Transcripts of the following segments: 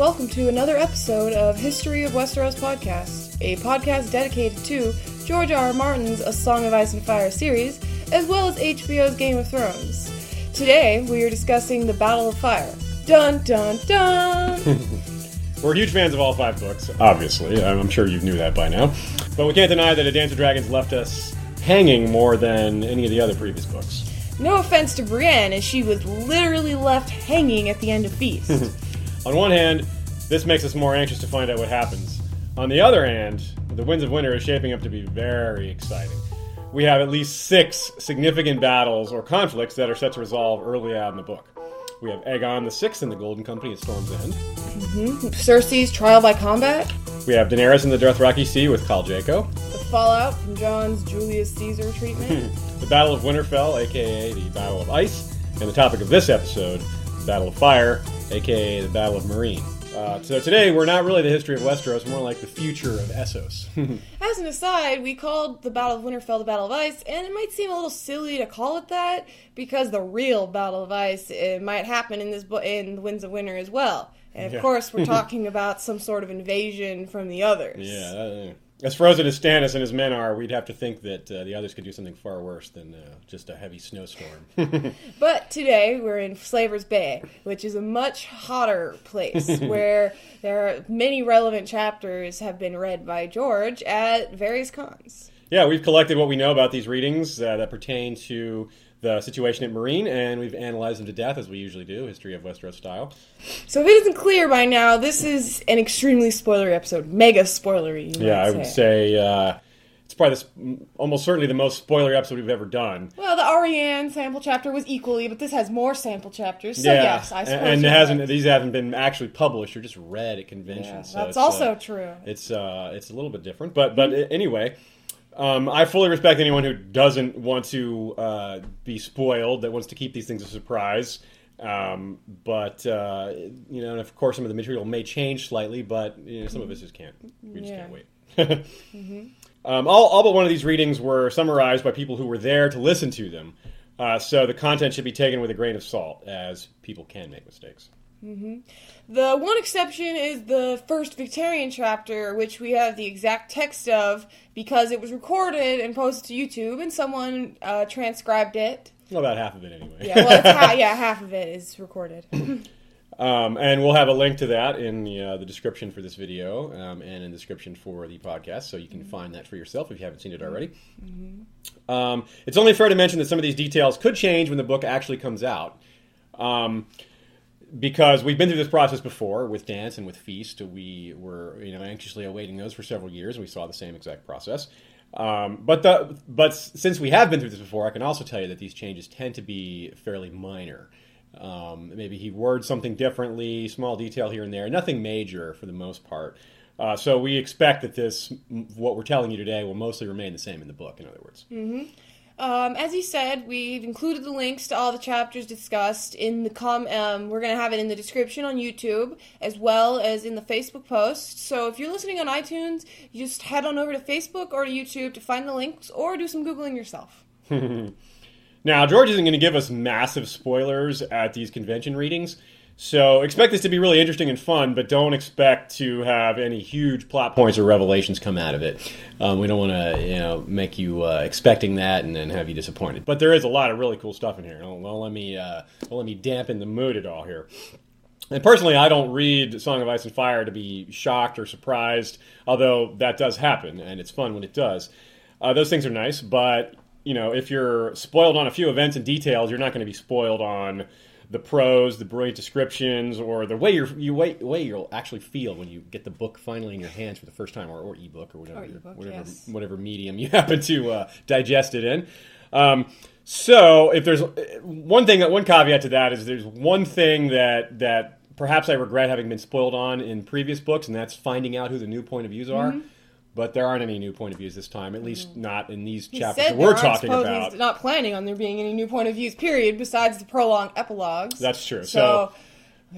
welcome to another episode of History of Westeros podcast, a podcast dedicated to George R. R. Martin's A Song of Ice and Fire series, as well as HBO's Game of Thrones. Today, we are discussing the Battle of Fire. Dun dun dun! We're huge fans of all five books, obviously. I'm sure you knew that by now. But we can't deny that A Dance of Dragons left us hanging more than any of the other previous books. no offense to Brienne, as she was literally left hanging at the end of Feast. On one hand, this makes us more anxious to find out what happens. On the other hand, The Winds of Winter is shaping up to be very exciting. We have at least six significant battles or conflicts that are set to resolve early out in the book. We have Aegon the Sixth and the Golden Company at Storm's End. Mm-hmm. Cersei's trial by combat, We have Daenerys in the Dothraki Sea with Khal Draco. the fallout from Jon's Julius Caesar treatment, the Battle of Winterfell, aka the Battle of Ice, and the topic of this episode, Battle of Fire, aka the Battle of Meereen. Uh, so today we're not really the history of Westeros, more like the future of Essos. As an aside, we called the Battle of Winterfell the Battle of Ice, and it might seem a little silly to call it that because the real Battle of Ice it might happen in this bo- in the Winds of Winter as well. And of Yeah. course, we're talking about some sort of invasion from the others. yeah. uh, as frozen as Stannis and his men are, we'd have to think that uh, the others could do something far worse than uh, just a heavy snowstorm. But today we're in Slaver's Bay, which is a much hotter place where there are many relevant chapters have been read by George at various cons. yeah, we've collected what we know about these readings uh, that pertain to the situation at Meereen, and we've analyzed them to death, as we usually do, history of Westeros style. So if it isn't clear by now, this is an extremely spoilery episode, mega spoilery. you Yeah, I would say uh, it's probably the, s- almost certainly the most spoilery episode we've ever done. Well, the Ariane sample chapter was equally, but this has more sample chapters. So yes, I and- suppose. and it hasn't right. these haven't been actually published or just read at conventions. Yeah, so that's it's, also uh, true. It's uh, it's a little bit different, but but anyway. Um, I fully respect anyone who doesn't want to uh, be spoiled, that wants to keep these things a surprise. Um, but uh, you know, and of course, some of the material may change slightly, but you know, some of us just can't. We just Yeah. can't wait. Um, all, all but one of these readings were summarized by people who were there to listen to them. Uh, so the content should be taken with a grain of salt, as people can make mistakes. The one exception is the first Victarion chapter, which we have the exact text of because it was recorded and posted to YouTube, and someone uh, transcribed it. Well, about half of it, anyway. Yeah, well, ha- yeah, half of it is recorded. Um, and we'll have a link to that in the, uh, the description for this video um, and in the description for the podcast, so you can find that for yourself if you haven't seen it already. Um, it's only fair to mention that some of these details could change when the book actually comes out. Because we've been through this process before with Dance and with Feast. We were you know anxiously awaiting those for several years, we saw the same exact process. Um, but the but since we have been through this before, I can also tell you that these changes tend to be fairly minor. Um, maybe he words something differently, small detail here and there, nothing major for the most part. Uh, so we expect that this, what we're telling you today, will mostly remain the same in the book. In other words, Um, as he said, we've included the links to all the chapters discussed in the com. Um, we're to have it in the description on YouTube as well as in the Facebook post. So if you're listening on iTunes, you just head on over to Facebook or to YouTube to find the links, or do some googling yourself. Now, George isn't to give us massive spoilers at these convention readings, so expect this to be really interesting and fun, but don't expect to have any huge plot points or revelations come out of it. Um, we don't want to, you know, make you uh, expecting that and then have you disappointed. But there is a lot of really cool stuff in here. Don't, don't let me, uh, don't let me dampen the mood at all here. And personally, I don't read Song of Ice and Fire to be shocked or surprised, although that does happen, and it's fun when it does. Uh, those things are nice, but you know, if you're spoiled on a few events and details, you're not going to be spoiled on the prose, the brilliant descriptions, or the way you're, you way, way you'll actually feel when you get the book finally in your hands for the first time, or, or ebook, or whatever, Or ebook, whatever, yes. whatever medium you happen to uh, digest it in. Um, so, if there's one thing, one caveat to that is there's one thing that that perhaps I regret having been spoiled on in previous books, and that's finding out who the new point of views are. Mm-hmm. But there aren't any new point of views this time, at least mm. not in these He chapters that we're talking about. not planning on there being any new point of views. Period. Besides the prolonged epilogues. That's true. So,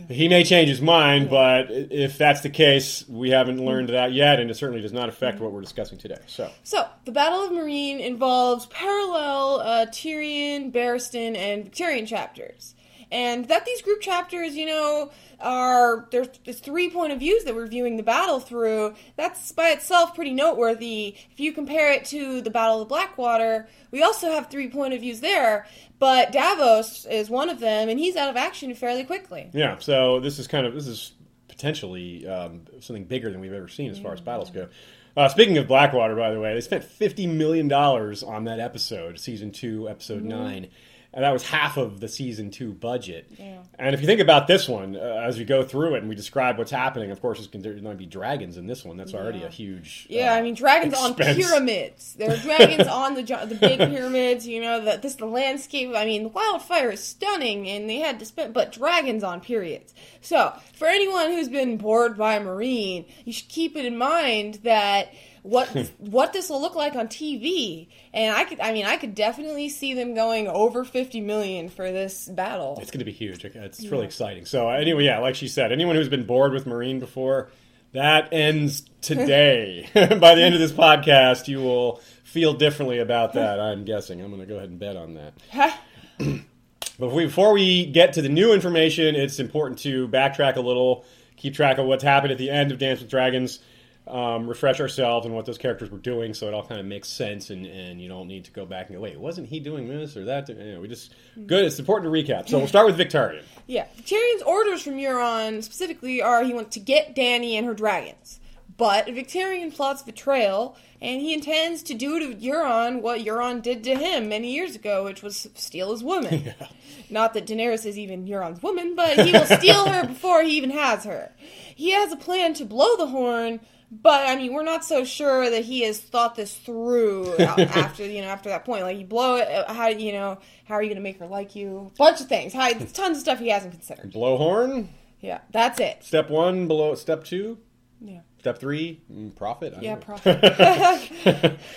He may change his mind, but if that's the case, we haven't mm. learned that yet, and it certainly does not affect mm. what we're discussing today. So, So, the Battle of Meereen involves parallel uh, Tyrion, Barristan, and Victarion chapters. And that these group chapters, you know, are there's, there's three point of views that we're viewing the battle through. That's by itself pretty noteworthy. If you compare it to the Battle of Blackwater, we also have three point of views there, but Davos is one of them, and he's out of action fairly quickly. Yeah, so this is kind of this is potentially um, something bigger than we've ever seen as far as battles go. Uh, speaking of Blackwater, by the way, they spent fifty million dollars on that episode, season two, episode nine, and that was half of the season two budget. Yeah. And if you think about this one, uh, as we go through it and we describe what's happening, of course, there's going to be dragons in this one. That's already Yeah. a huge. Yeah, uh, I mean dragons expense. on pyramids. There are dragons on the the big pyramids. You know, the, this the landscape. I mean, the wildfire is stunning, and they had to spend, but dragons on periods. So, for anyone who's been bored by Meereen, you should keep it in mind that what hmm. what this will look like on TV. And I could, I mean, I could definitely see them going over fifty million for this battle. It's going to be huge. It's really exciting. So anyway, yeah, like she said, anyone who's been bored with Meereen before, that ends today. By the end of this podcast, you will feel differently about that. I'm guessing. I'm going to go ahead and bet on that. But before we get to the new information, it's important to backtrack a little, keep track of what's happened at the end of Dance with Dragons, um, refresh ourselves on what those characters were doing, so it all kind of makes sense, and, and you don't need to go back and go, wait, wasn't he doing this or that? You know, we just good. It's important to recap. So we'll start with Victarion. Yeah, Victarion's orders from Euron specifically are he wants to get Dany and her dragons. But Victarion plots betrayal, and he intends to do to Euron what Euron did to him many years ago, which was steal his woman. Not that Daenerys is even Euron's woman, but he will steal her before he even has her. He has a plan to blow the horn, but I mean, we're not so sure that he has thought this through after you know after that point. Like you blow it, uh, how you know how are you going to make her like you? Bunch of things. How, tons of stuff he hasn't considered. Blowhorn. Yeah, that's it. Step one, below step two, Yeah. step three, mm, profit. Yeah, profit.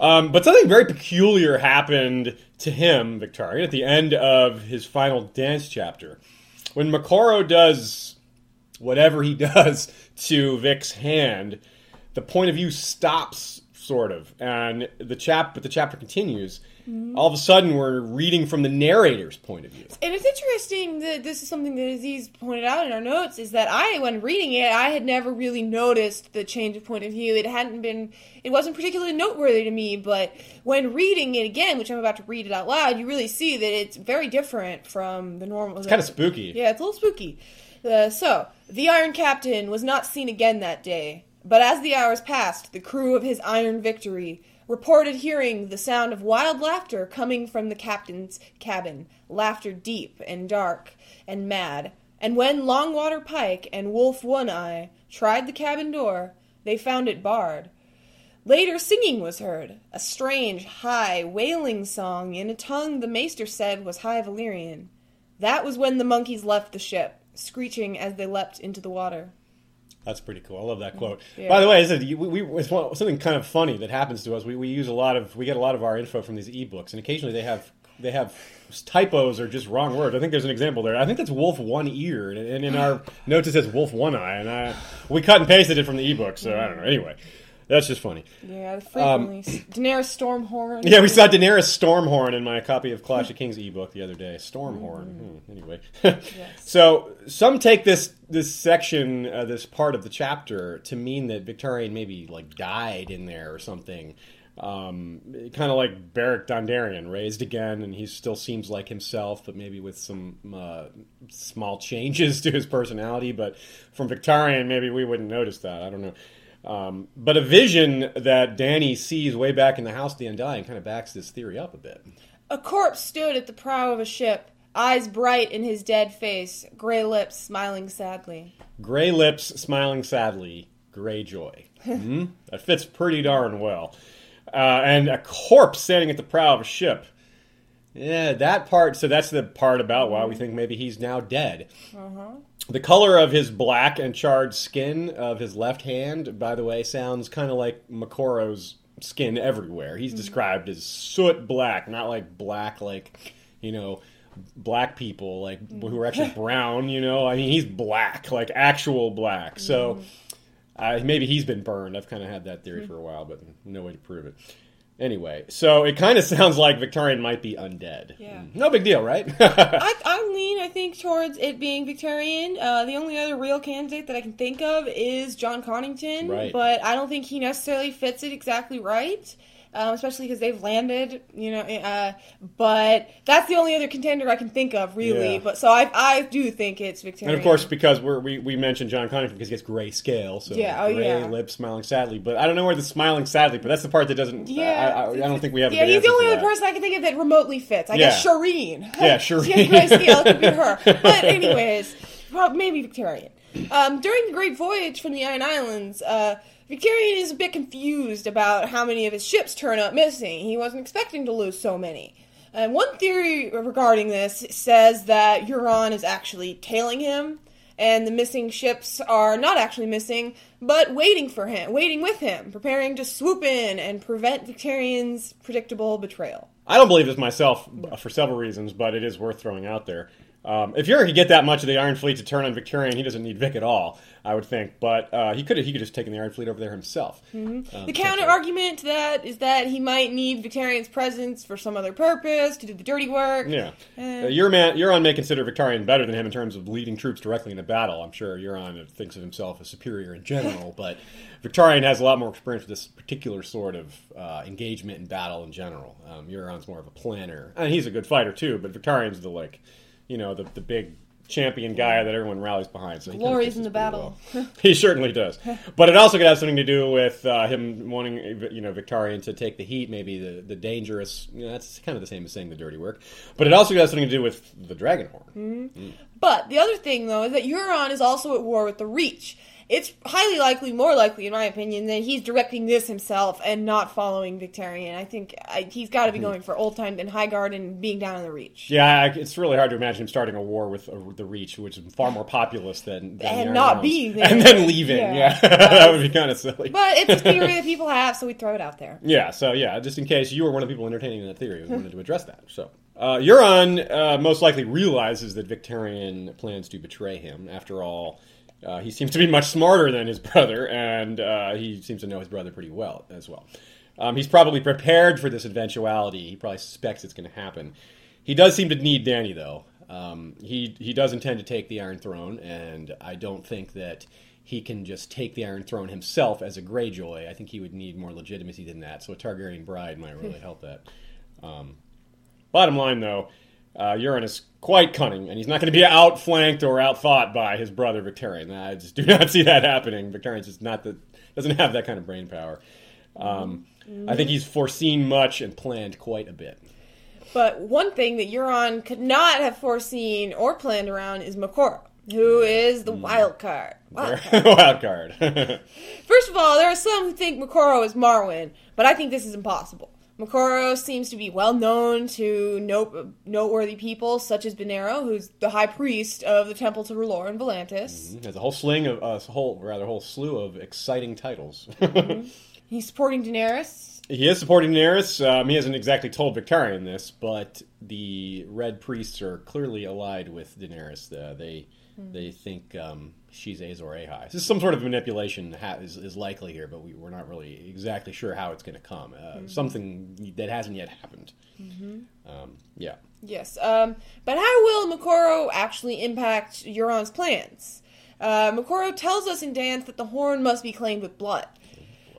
Um, but something very peculiar happened to him, Victarion, at the end of his final dance chapter. When Moqorro does whatever he does to Vic's hand, the point of view stops, sort of, and the chap, but the chapter continues. All of a sudden, we're reading from the narrator's point of view. And it's interesting that this is something that Aziz pointed out in our notes is that I, when reading it, I had never really noticed the change of point of view. It hadn't been, it wasn't particularly noteworthy to me, but when reading it again, which I'm about to read it out loud, you really see that it's very different from the normal. It's kind of spooky. Yeah, it's a little spooky. Uh, so, the Iron Captain was not seen again that day, but as the hours passed, the crew of his Iron Victory reported hearing the sound of wild laughter coming from the captain's cabin, laughter deep and dark and mad. And when Longwater Pyke and Wolf One Eye tried the cabin door, they found it barred. Later, singing was heard, a strange, high, wailing song in a tongue the maester said was High Valyrian. That was when the monkeys left the ship, screeching as they leapt into the water. That's pretty cool. I love that quote. Yeah. By the way, is it, we, we, it's something kind of funny that happens to us. We, we use a lot of we get a lot of our info from these ebooks, and occasionally they have they have typos or just wrong words. I think there's an example there. I think that's wolf one ear, and, and in our notes it says wolf one eye, and I, we cut and pasted it from the ebook. So I don't know. Anyway, that's just funny. Yeah, frequently. Daenerys Stormhorn. Yeah, we saw Daenerys Stormhorn in my copy of Clash of Kings ebook the other day. Stormhorn. Hmm, anyway, so some take this this section, uh, this part of the chapter, to mean that Victarion maybe like died in there or something. Um, kind of like Beric Dondarrion, raised again, and he still seems like himself, but maybe with some uh, small changes to his personality. But from Victarion, maybe we wouldn't notice that. I don't know. Um, but a vision that Dany sees way back in the house of the Undying kind of backs this theory up a bit. A corpse stood at the prow of a ship, eyes bright in his dead face, gray lips smiling sadly. Gray lips, smiling sadly, gray joy. hmm That fits pretty darn well. Uh, and a corpse standing at the prow of a ship. Yeah, that part. So that's the part about why we think maybe he's now dead. The color of his black and charred skin of his left hand, by the way, sounds kind of like Moqorro's skin everywhere. He's mm-hmm. described as soot black, not like black like, you know, black people like mm. who are actually brown, you know. I mean, he's black, like actual black. So uh, maybe he's been burned. I've kind of had that theory mm. for a while, but no way to prove it. Anyway, so it kind of sounds like Victarion might be undead. Yeah. No big deal, right? I, I lean, I think, towards it being Victarion. Uh, the only other real candidate that I can think of is Jon Connington, Right. but I don't think he necessarily fits it exactly right. Um, especially because they've landed, you know. Uh, but that's the only other contender I can think of, really. Yeah. But so I, I do think it's Victarion. And of course, because we're, we we mentioned Jon Connington because he gets gray scale, so Yeah, oh, gray yeah. lips, smiling sadly. But I don't know where the smiling sadly, but that's the part that doesn't. Yeah, I, I, I don't think we have. A Yeah, he's the only other person I can think of that remotely fits. I Yeah. guess Shireen. Yeah, Shireen. she has gray scale. It could be her. But anyways, prob- maybe Victarion. Um, during the Great Voyage from the Iron Islands, uh, Victarion is a bit confused about how many of his ships turn up missing. He wasn't expecting to lose so many. And one theory regarding this says that Euron is actually tailing him, and the missing ships are not actually missing, but waiting for him, waiting with him, preparing to swoop in and prevent Victarion's predictable betrayal. I don't believe this myself uh, for several reasons, but it is worth throwing out there. Um, if Euron could get that much of the Iron Fleet to turn on Victarion, he doesn't need Vic at all, I would think. But uh, he could he could just taken the Iron Fleet over there himself. Um, The counter argument to that is that he might need Victarion's presence for some other purpose to do the dirty work. Yeah, uh, Euron, Euron may consider Victarion better than him in terms of leading troops directly into battle. I'm sure Euron thinks of himself as superior in general, but Victarion has a lot more experience with this particular sort of uh, engagement in battle in general. Um, Euron's more of a planner, and he's a good fighter too. But Victarion's the like, you know, the the big champion guy that everyone rallies behind. So he Glories in the battle. well. he certainly does. But it also could have something to do with uh, him wanting, you know, Victarion to take the heat, maybe the, the dangerous. You know, that's kind of the same as saying the dirty work. But it also could have something to do with the Dragonhorn. But the other thing, though, is that Euron is also at war with the Reach. It's highly likely, more likely, in my opinion, that he's directing this himself and not following Victarion. I think I, he's got to be going for Oldtown and Highgarden and being down in the Reach. Yeah, I, it's really hard to imagine him starting a war with uh, the Reach, which is far more populous than, than And not being there. and then leaving. Yeah. Yeah, that would be kind of silly. But it's a theory that people have, so we throw it out there. Yeah, so yeah, just in case you were one of the people entertaining that theory, we wanted to address that. So, uh, Euron uh, most likely realizes that Victarion plans to betray him. After all, uh, he seems to be much smarter than his brother, and uh, he seems to know his brother pretty well as well. Um, he's probably prepared for this eventuality. He probably suspects it's going to happen. He does seem to need Dany, though. Um, he he does intend to take the Iron Throne, and I don't think that he can just take the Iron Throne himself as a Greyjoy. I think he would need more legitimacy than that. So a Targaryen bride might really help that. Um, bottom line, though, uh, Euron is quite cunning, and he's not going to be outflanked or outthought by his brother Victarion. I just do not see that happening. Victarion's just not the doesn't have that kind of brain power. Um, I think he's foreseen much and planned quite a bit. But one thing that Euron could not have foreseen or planned around is Moqorro, who is the wild card. Wild card. Wild card. First of all, there are some who think Moqorro is Marwyn, but I think this is impossible. Moqorro seems to be well known to note, noteworthy people such as Benerro, who's the high priest of the Temple to R'hllor in Volantis. There's a whole sling of a whole rather whole slew of exciting titles. He's supporting Daenerys. He is supporting Daenerys. Um, he hasn't exactly told Victarion this, but the Red Priests are clearly allied with Daenerys. Uh, they they think um, she's Azor Ahai. This is some sort of manipulation ha- is, is likely here, but we, we're not really exactly sure how it's going to come. Uh, Something that hasn't yet happened. Um, yeah. Yes, um, but how will Moqorro actually impact Euron's plans? Uh, Moqorro tells us in Dance that the horn must be claimed with blood.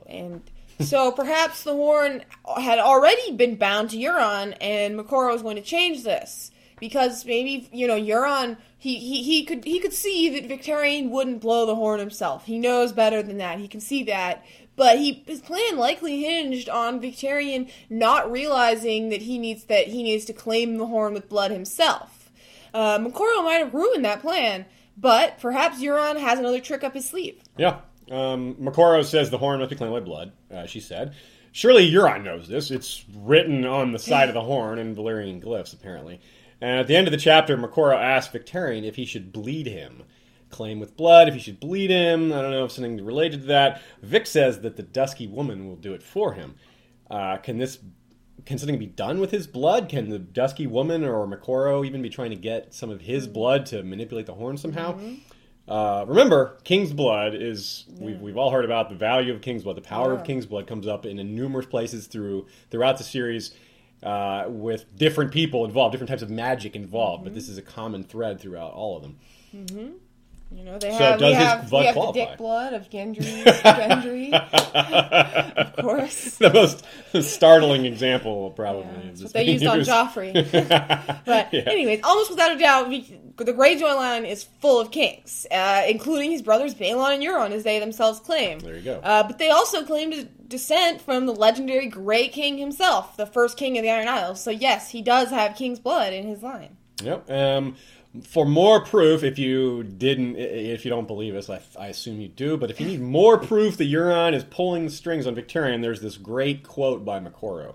And so perhaps the horn had already been bound to Euron, and Moqorro is going to change this. Because maybe, you know, Euron, he, he, he could he could see that Victarion wouldn't blow the horn himself. He knows better than that. He can see that. But he his plan likely hinged on Victarion not realizing that he needs that he needs to claim the horn with blood himself. Uh, Moqorro might have ruined that plan, but perhaps Euron has another trick up his sleeve. Yeah. Um, Moqorro says the horn must be claimed by blood, uh, she said. Surely Euron knows this. It's written on the side of the horn in Valyrian glyphs, apparently. And at the end of the chapter, Moqorro asks Victarion if he should bleed him. Claim with blood, if he should bleed him. I don't know if something related to that. Vic says that the dusky woman will do it for him. Uh, can this can something be done with his blood? Can the dusky woman or Moqorro even be trying to get some of his blood to manipulate the horn somehow? Uh, remember, King's Blood is we've, we've all heard about the value of King's Blood. The power Yeah. of King's Blood comes up in numerous places through throughout the series uh, with different people involved, different types of magic involved. Mm-hmm. But this is a common thread throughout all of them. You know, they So have, we have, blood we have the dick blood of Gendry, Gendry, of course. the most startling example, probably. Yeah, that's what they used on. Joffrey. but Yeah. anyways, almost without a doubt, we, the Greyjoy line is full of kings, uh, including his brothers Balon and Euron, as they themselves claim. There you go. Uh, but they also claim to descent from the legendary Grey King himself, the first king of the Iron Isles. So yes, he does have king's blood in his line. Yep. Um, for more proof, if you didn't, if you don't believe us, I, I assume you do. But if you need more proof that Euron is pulling the strings on Victarion, there's this great quote by Moqorro.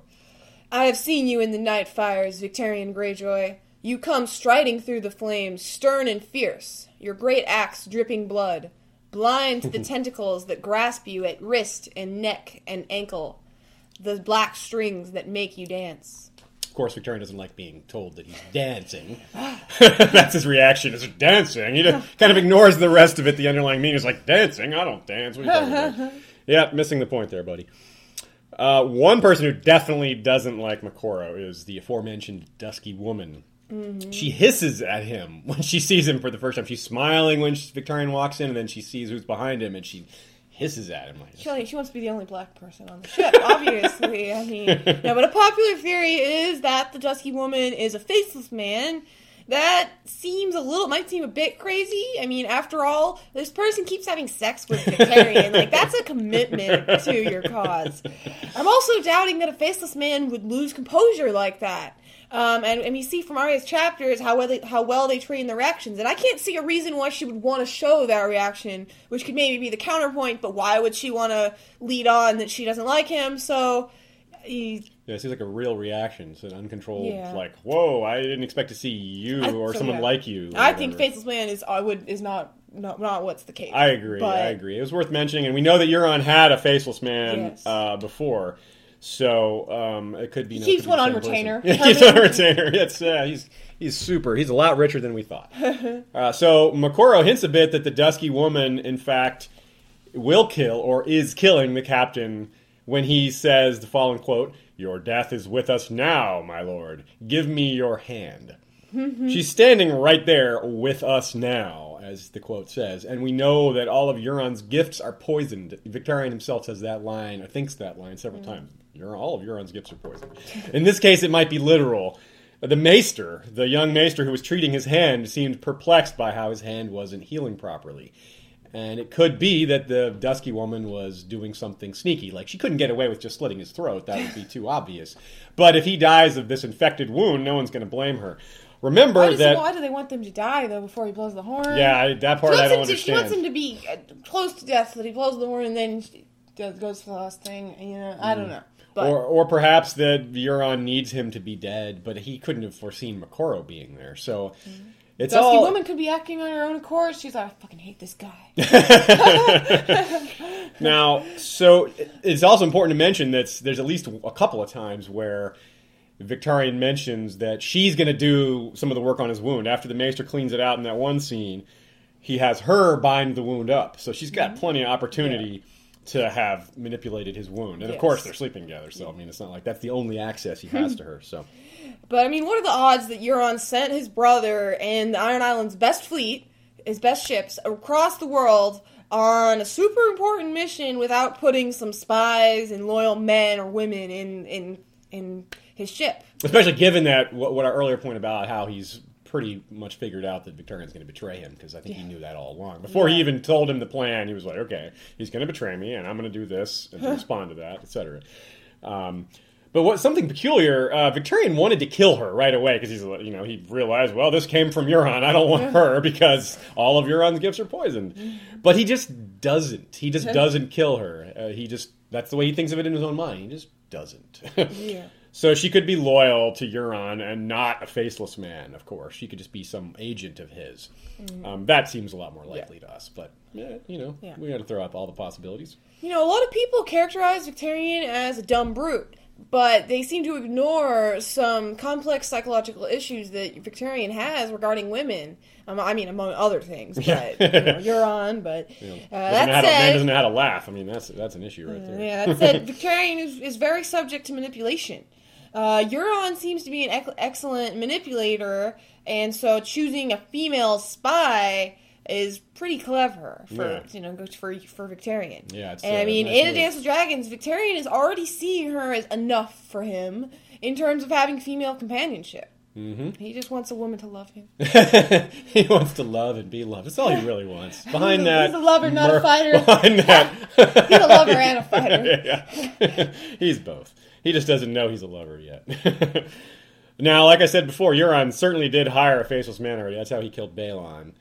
I have seen you in the night fires, Victarion Greyjoy. You come striding through the flames, stern and fierce, your great axe dripping blood, blind to the tentacles that grasp you at wrist and neck and ankle, the black strings that make you dance. Of course, Victarion doesn't like being told that he's dancing. That's his reaction. Is dancing. He kind of ignores the rest of it. The underlying meaning is like dancing. I don't dance. What are you talking about? yeah, missing the point there, buddy. Uh, one person who definitely doesn't like Moqorro is the aforementioned dusky woman. She hisses at him when she sees him for the first time. She's smiling when she, Victarion walks in, and then she sees who's behind him, and she hisses at him. Like, She, she wants to be the only black person on the ship, obviously. I mean, no, but a popular theory is that the Dusky Woman is a faceless man. That seems a little, might seem a bit crazy. I mean, after all, this person keeps having sex with Victarion. like, that's a commitment to your cause. I'm also doubting that a faceless man would lose composure like that. Um, and, and we see from Arya's chapters how well, they, how well they train their reactions. And I can't see a reason why she would want to show that reaction, which could maybe be the counterpoint, but why would she want to lead on that she doesn't like him? So, yeah, it seems like a real reaction. It's an uncontrolled, Yeah. like, "Whoa, I didn't expect to see you I- or so, someone yeah. like you." I think faceless man is I would is not not, not what's the case. I agree. But- I agree. It was worth mentioning, and we know that Euron had a faceless man Yes. uh, before, so um, it could be. He no, keeps one on retainer. person. Yeah, he on retainer. It's uh, he's he's super. He's a lot richer than we thought. uh, so Moqorro hints a bit that the dusky woman, in fact, will kill or is killing the captain when he says the following quote: "Your death is with us now, my lord. Give me your hand." She's standing right there with us now, as the quote says, and we know that all of Euron's gifts are poisoned. Victarion himself says that line, or thinks that line several mm. times. Euron, all of Euron's gifts are poisoned. In this case, it might be literal. The maester, the young maester who was treating his hand, seemed perplexed by how his hand wasn't healing properly. And it could be that the dusky woman was doing something sneaky. Like she couldn't get away with just slitting his throat. That would be too obvious. But if he dies of this infected wound, no one's going to blame her. Remember Why, does, that. why do they want them to die though before he blows the horn? Yeah, that part I don't to, she wants him to be uh, close to death so that he blows the horn and then does, goes for the last thing. You know, I don't know. But Or, or perhaps that Euron needs him to be dead, but he couldn't have foreseen Moqorro being there. So it's Dusky all. woman could be acting on her own accord. She's like, I fucking hate this guy. Now, so it's also important to mention that there's at least a couple of times where Victarion mentions that she's going to do some of the work on his wound. After the Maester cleans it out in that one scene, he has her bind the wound up. So she's got mm-hmm. plenty of opportunity to have manipulated his wound. And of course, they're sleeping together. So, I mean, it's not like that's the only access he has to her. So, But I mean, what are the odds that Euron sent his brother and the Iron Island's best fleet, his best ships, across the world on a super important mission without putting some spies and loyal men or women in in in his ship? especially given that what, what our earlier point about how he's pretty much figured out that Victarion's going to betray him because I think he knew that all along. Before he even told him the plan, he was like, "Okay, he's going to betray me, and I'm going to do this and respond to that, etc." Um, but what something peculiar, uh, Victarion wanted to kill her right away because he's you know he realized, well, this came from Euron. I don't want her because all of Euron's gifts are poisoned. But he just doesn't. He just doesn't kill her. Uh, he just that's the way he thinks of it in his own mind. He just doesn't. Yeah. So she could be loyal to Euron and not a faceless man, of course. She could just be some agent of his. Um, that seems a lot more likely to us. But, yeah, you know, Yeah. we got to throw up all the possibilities. You know, a lot of people characterize Victarion as a dumb brute. But they seem to ignore some complex psychological issues that Victarion has regarding women. Um, I mean, among other things, but Yeah. you know, Euron. But uh, doesn't that know how to- man doesn't know how to laugh. I mean, that's that's an issue right there. yeah, that said, Victarion is, is very subject to manipulation. Uh, Euron seems to be an ec- excellent manipulator, and so choosing a female spy is pretty clever for Yeah. you know go for for Victarion. Yeah, it's, and I uh, mean, nice in A. Dance with Dragons, Victarion is already seeing her as enough for him in terms of having female companionship. hmm He just wants a woman to love him. he wants to love and be loved. That's all he really wants. Behind He's a- that, he's a lover, not a fighter. Behind that, He's a lover and a fighter. yeah. he's both. He just doesn't know he's a lover yet. now, like I said before, Euron certainly did hire a faceless man already. That's how he killed Balon,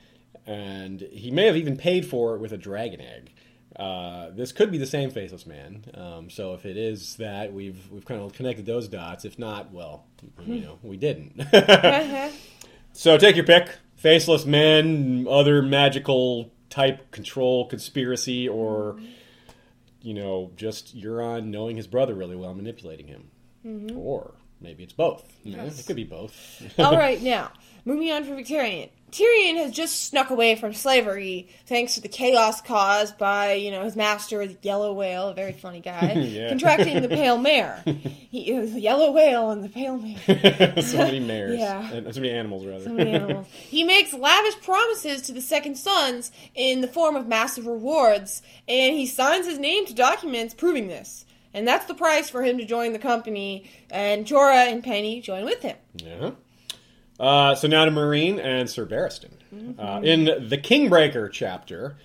and he may have even paid for it with a dragon egg. Uh, this could be the same faceless man. Um, so if it is that, we've we've kind of connected those dots. If not, well, you know, we didn't. Uh-huh. So take your pick: faceless man, other magical type control conspiracy, or you know, just Euron knowing his brother really well, manipulating him, or maybe it's both. Know, it could be both. All right, now moving on for Victarion. Tyrion has just snuck away from slavery thanks to the chaos caused by, you know, his master, the yellow whale, a very funny guy, Yeah. contracting the pale mare. He was the yellow whale and the pale mare. so many mares, Yeah. and so many animals rather. So many animals. He makes lavish promises to the second sons in the form of massive rewards, and he signs his name to documents proving this. And that's the price for him to join the company, and Jorah and Penny join with him. Yeah. Uh, so now to Meereen and Sir Barristan. Uh, in the Kingbreaker chapter,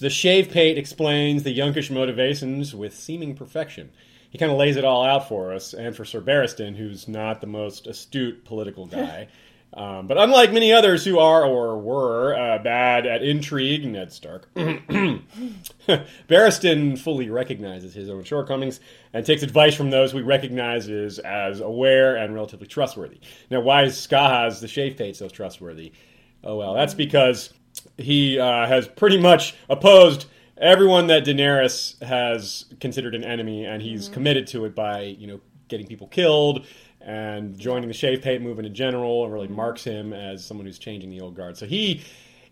the Shave Pate explains the Yunkish motivations with seeming perfection. He kind of lays it all out for us, and for Sir Barristan, who's not the most astute political guy. Um, but unlike many others who are or were uh, bad at intrigue, Ned Stark, Barristan fully recognizes his own shortcomings and takes advice from those we he recognizes as aware and relatively trustworthy. Now, why is Skahaz the Shave Pate so trustworthy? Oh, well, that's because he uh, has pretty much opposed everyone that Daenerys has considered an enemy, and he's committed to it by, you know, getting people killed and joining the Shave Pate movement in general, really marks him as someone who's changing the old guard. So he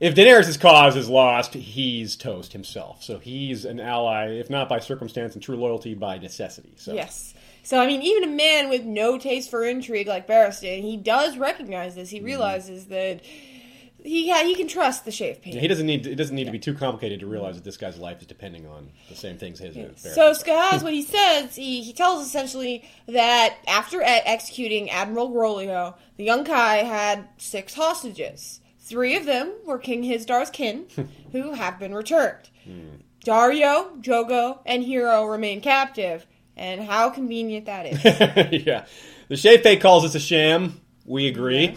if Daenerys' cause is lost, he's toast himself. So he's an ally, if not by circumstance and true loyalty, by necessity. So Yes. So I mean, even a man with no taste for intrigue like Barristan, he does recognize this. Mm-hmm. He realizes that he yeah, he can trust the Shave Pate. he doesn't need it doesn't need to be too complicated to realize that this guy's life is depending on the same things his is. So Skahaz, what he says, he, he tells essentially that after e- executing Admiral Groleo, the Yunkai had six hostages. Three of them were King Hizdahr's kin, who have been returned. Daario, Jhogo, and Hero remain captive, and how convenient that is. yeah, the Shave Pate calls this a sham. We agree.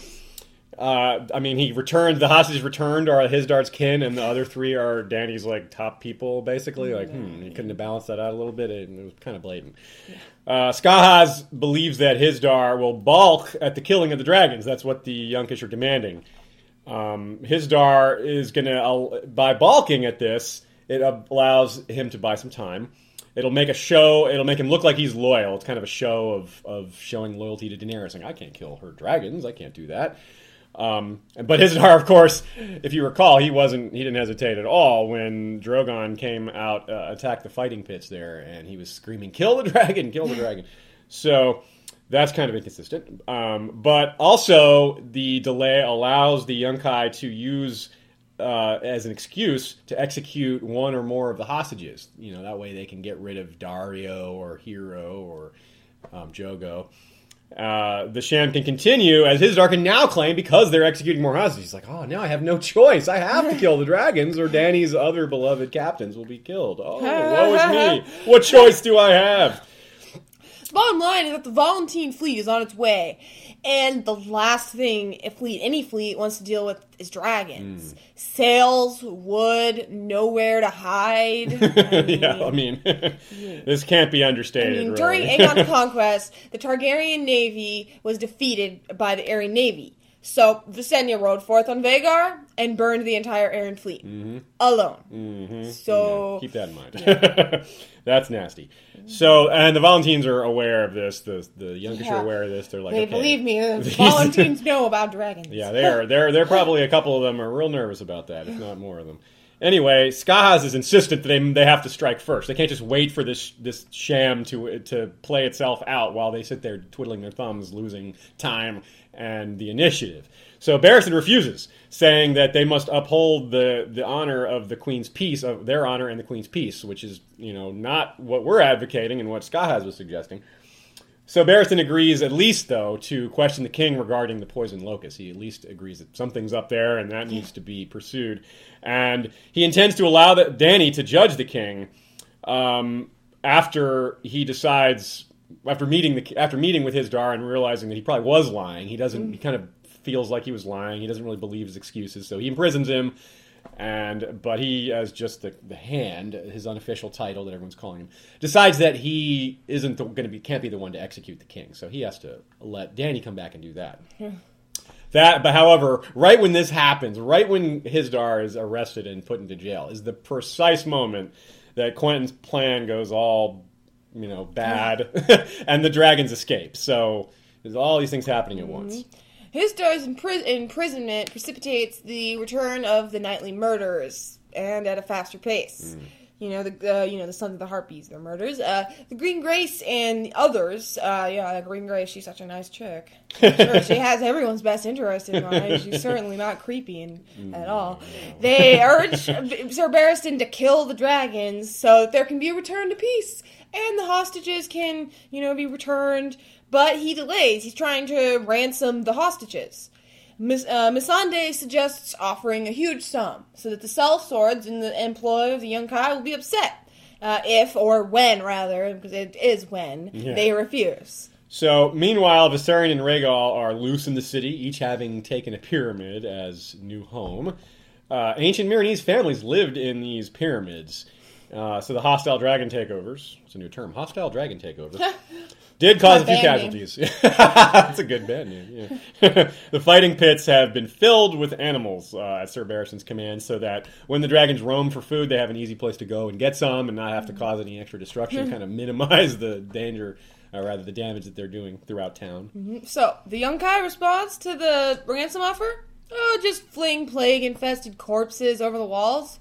Uh, I mean, he returned the hostages returned are Hizdahr's kin, and the other three are Dany's like top people, basically. Like, hmm, he couldn't have balanced that out a little bit, and it was kind of blatant. Uh, Skahaz believes that Hizdahr will balk at the killing of the dragons. That's what the Yunkish are demanding. Um, Hizdahr is going to, by balking at this, it allows him to buy some time. It'll make a show. It'll make him look like he's loyal. It's kind of a show of of showing loyalty to Daenerys. Saying, "I can't kill her dragons. I can't do that." Um, but Hizdahr, of course, if you recall, he wasn't. He didn't hesitate at all when Drogon came out, uh, attacked the fighting pits there, and he was screaming, "Kill the dragon! Kill the dragon!" So that's kind of inconsistent. Um, but also, the delay allows the Yunkai to use uh, as an excuse to execute one or more of the hostages. You know, that way they can get rid of Daario or Hero or um, Jhogo. Uh, the sham can continue as Hizdahr can now claim because they're executing more hostages. He's like, oh, now I have no choice. I have to kill the dragons, or Dany's other beloved captains will be killed. Oh, woe is me! What choice do I have? Bottom line is that the Volantene fleet is on its way, and the last thing a fleet, any fleet, wants to deal with is dragons. Hmm. Sails, wood, nowhere to hide. I mean, yeah, I mean, this can't be understated. I mean, really. during Aegon's conquest, the Targaryen navy was defeated by the Arryn navy. So Visenya rode forth on Vhagar and burned the entire Arryn fleet alone. hmm So keep that in mind. That's nasty. So, and the Volantenes are aware of this. The the youngest Yeah. are aware of this. They're like, they okay. believe me, the Volantenes know about dragons. Yeah, they are. They're they're probably a couple of them are real nervous about that, if not more of them. Anyway, Skahaz is insistent that they they have to strike first. They can't just wait for this this sham to to play itself out while they sit there twiddling their thumbs, losing time and the initiative. So Barristan refuses, saying that they must uphold the the honor of the Queen's peace, of their honor and the Queen's peace, which is you know not what we're advocating and what Skahaz was suggesting. So Barristan agrees, at least though, to question the king regarding the poison locust. He at least agrees that something's up there and that needs to be pursued. And he intends to allow the, Dany to judge the king um, after he decides, after meeting the after meeting with Hizdahr and realizing that he probably was lying. He doesn't. He kind of feels like he was lying. He doesn't really believe his excuses, so he imprisons him. And but he, as just the, the hand, his unofficial title that everyone's calling him, decides that he isn't going to be can't be the one to execute the king. So he has to let Dany come back and do that. That, but however, right when this happens, right when Hizdahr is arrested and put into jail, is the precise moment that Quentyn's plan goes all, you know, bad, and the dragons escape. So there's all these things happening at once. Mm-hmm. Hizdahr's impris- imprisonment precipitates the return of the nightly murders, and at a faster pace. You know the uh, you know the sons of the harpies, their murders. Uh, the Green Grace and others. Uh, yeah, Green Grace. She's such a nice chick. Sure, she has everyone's best interest in mind. She's certainly not creepy in, at all. They urge Sir Barristan to kill the dragons so that there can be a return to peace, and the hostages can you know be returned. But he delays. He's trying to ransom the hostages. Miss, uh, Missandei suggests offering a huge sum so that the sellswords in the employ of the Yunkai will be upset uh, if, or when rather, because it is when, Yeah. they refuse. So, meanwhile, Viserion and Rhaegal are loose in the city, each having taken a pyramid as new home. Uh, ancient Meereenese families lived in these pyramids. Uh, so the hostile dragon takeovers, it's a new term, hostile dragon takeovers, did cause a few casualties. That's a good band name, yeah. the fighting pits have been filled with animals uh, at Sir Barristan's command so that when the dragons roam for food, they have an easy place to go and get some and not have to cause any extra destruction, kind of minimize the danger, or rather the damage that they're doing throughout town. So, the Yunkai responds to the ransom offer? Oh, just fling plague infested corpses over the walls.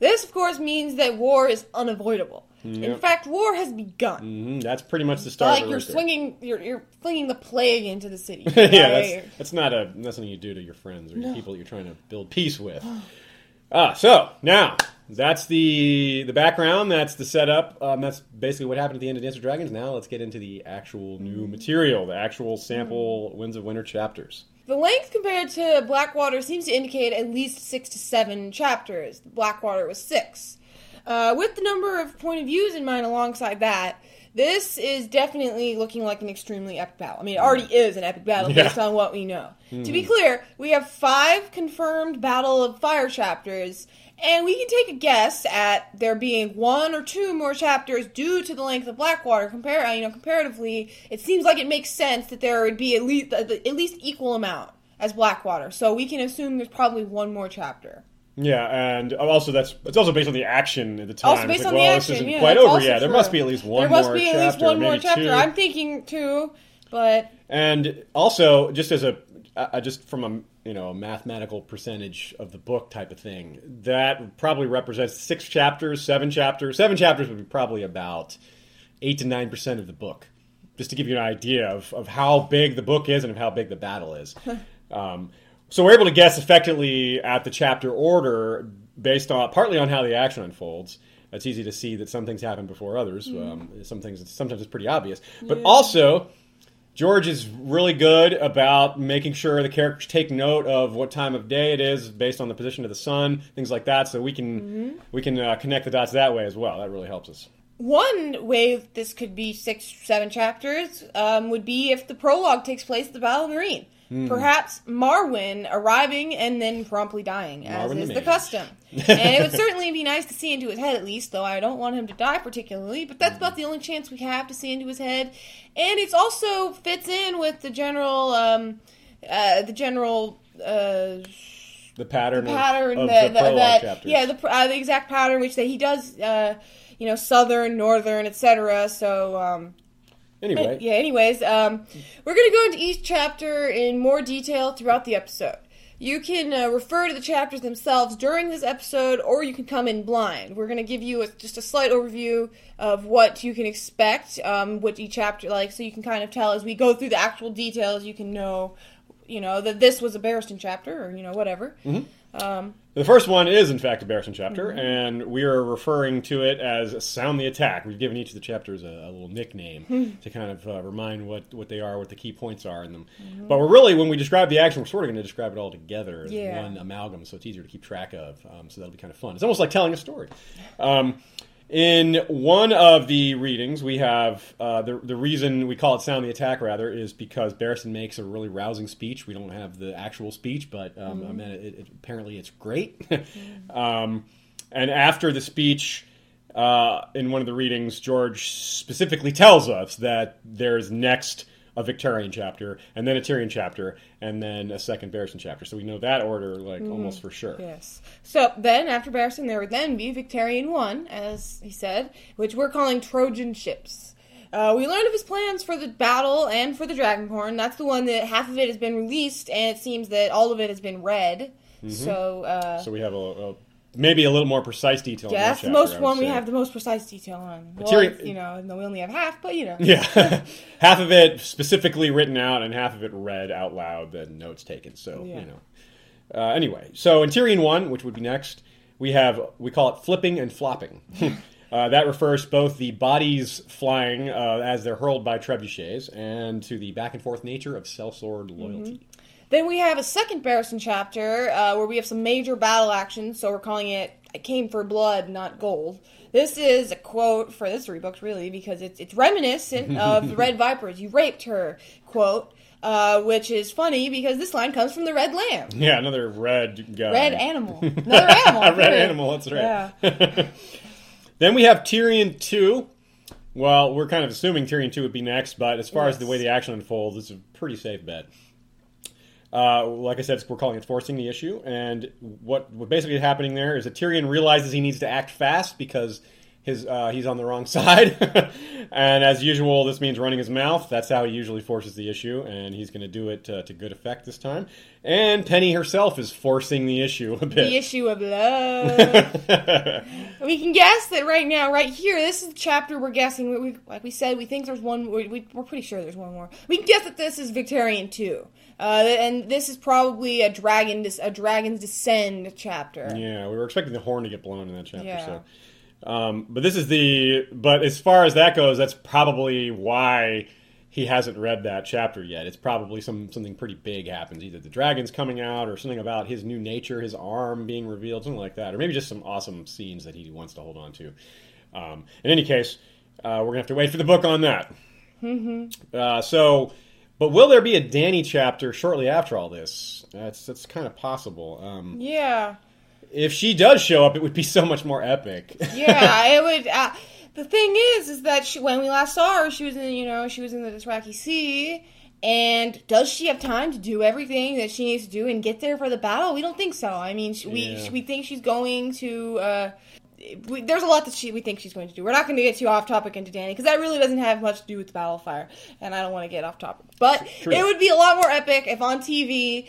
This, of course, means that war is unavoidable. In fact, war has begun. hmm That's pretty much the start. Like of you're flinging, you're, you're flinging the plague into the city. yeah, right? that's, that's not a that's something you do to your friends or your people that you're trying to build peace with. ah, so now that's the the background. That's the setup. Um, that's basically what happened at the end of Dance of Dragons. Now let's get into the actual new material, the actual sample Winds of Winter chapters. The length compared to Blackwater seems to indicate at least six to seven chapters. Blackwater was six. Uh, with the number of point of views in mind alongside that, this is definitely looking like an extremely epic battle. I mean, it already is an epic battle Yeah. based on what we know. To be clear, we have five confirmed Battle of Fire chapters, and we can take a guess at there being one or two more chapters due to the length of Blackwater. Compare, uh, you know, comparatively, it seems like it makes sense that there would be at least at least equal amount as Blackwater. So we can assume there's probably one more chapter. Yeah, and also that's it's also based on the action at the time. Also based like, on the well, action, this isn't yeah, quite over yet. There must be at least one there must more be at chapter, least one more chapter. two. I'm thinking two, but And also, just as a uh, just from a you know a mathematical percentage of the book type of thing, that probably represents six chapters, seven chapters. Seven chapters would be probably about eight to nine percent of the book, just to give you an idea of, of how big the book is and of how big the battle is. um, so we're able to guess effectively at the chapter order based on partly on how the action unfolds. It's easy to see that some things happen before others. Um, some things sometimes it's pretty obvious, but also George is really good about making sure the characters take note of what time of day it is based on the position of the sun, things like that. So we can we can uh, connect the dots that way as well. That really helps us. One way this could be six, seven chapters um, would be if the prologue takes place at the Battle of Meereen. Hmm. Perhaps Marwyn arriving and then promptly dying, as is the Mage. custom. and it would certainly be nice to see into his head at least, though I don't want him to die particularly, but that's about the only chance we have to see into his head. And it also fits in with the general um, uh, the general uh, The pattern, of- pattern of, that, the prologue that- yeah the, uh, the exact pattern which that he does uh, you know southern northern etc so um, Anyway, yeah anyways um, we're gonna go into each chapter in more detail throughout the episode. You can uh, refer to the chapters themselves during this episode or you can come in blind. We're gonna give you a, just a slight overview of what you can expect um, what each chapter like so you can kind of tell as we go through the actual details you can know you know that this was a Barristan chapter or you know whatever. Um, The first one is, in fact, a Barristan chapter, Mm-hmm. and we are referring to it as Sound the Attack. We've given each of the chapters a, a little nickname Hmm. to kind of uh, remind what, what they are, what the key points are in them. Mm-hmm. But we're really, when we describe the action, we're sort of going to describe it all together as Yeah. one amalgam, so it's easier to keep track of. Um, so that'll be kind of fun. It's almost like telling a story. Um, in one of the readings, we have uh, the the reason we call it "Sound the Attack" rather is because Barristan makes a really rousing speech. We don't have the actual speech, but um, I mean, it, it, apparently it's great. um, and after the speech, uh, in one of the readings, George specifically tells us that there's next a Victarion chapter, and then a Tyrion chapter, and then a second Barristan chapter. So we know that order like almost for sure. Yes. So then, after Barristan, there would then be Victarion 1, as he said, which we're calling Trojan ships. Uh, we learned of his plans for the battle and for the Dragonborn. That's the one that half of it has been released, and it seems that all of it has been read. So, uh, So we have a, a maybe a little more precise detail. yeah, that that's the most one we have the most precise detail on. Well, Tyrion- you know, no, we only have half, but you know. Yeah, half of it specifically written out, and half of it read out loud, then notes taken. So Yeah. you know. Uh, anyway, so in Tyrion one, which would be next, we have we call it flipping and flopping. uh, that refers to both the bodies flying uh, as they're hurled by trebuchets, and to the back and forth nature of sellsword loyalty. Then we have a second Barristan chapter uh, where we have some major battle action, so we're calling it "I came for blood, not gold." This is a quote for this three books, really, because it's it's reminiscent of the Red Vipers. You raped her, quote, uh, which is funny because this line comes from the Red Lamb, Yeah, another red guy. red animal, another animal, A red animal. That's right. Yeah. Then we have Tyrion 2. Well, we're kind of assuming Tyrion 2 would be next, but as far as the way the action unfolds, it's a pretty safe bet. Uh, like I said, we're calling it forcing the issue, and what what basically is happening there is that Tyrion realizes he needs to act fast because his uh, he's on the wrong side, and as usual, this means running his mouth. That's how he usually forces the issue, and he's going to do it uh, to good effect this time. And Penny herself is forcing the issue a bit. The issue of love. we can guess that right now, right here, this is the chapter we're guessing. We, we, like we said, we think there's one. We, we, we're pretty sure there's one more. We can guess that this is Victarion two, uh, and this is probably a dragon, a dragon's descend chapter. Yeah, we were expecting the horn to get blown in that chapter. Yeah. So, um, but this is the. But as far as that goes, that's probably why he hasn't read that chapter yet. It's probably some something pretty big happens. Either the dragon's coming out, or something about his new nature, his arm being revealed, something like that, or maybe just some awesome scenes that he wants to hold on to. Um, in any case, uh, we're gonna have to wait for the book on that. Mm-hmm. Uh, so. But will there be a Dany chapter shortly after all this? That's that's kind of possible. Um, Yeah, if she does show up, it would be so much more epic. yeah. it would. Uh, the thing is, is that she, when we last saw her, she was in, you know, she was in the Dothraki Sea. And does she have time to do everything that she needs to do and get there for the battle? We don't think so. I mean, we Yeah. we think she's going to. Uh, we, there's a lot that she we think she's going to do. We're not going to get too off topic into Dany because that really doesn't have much to do with the battle of fire, and I don't want to get off topic. But True. it would be a lot more epic if on TV.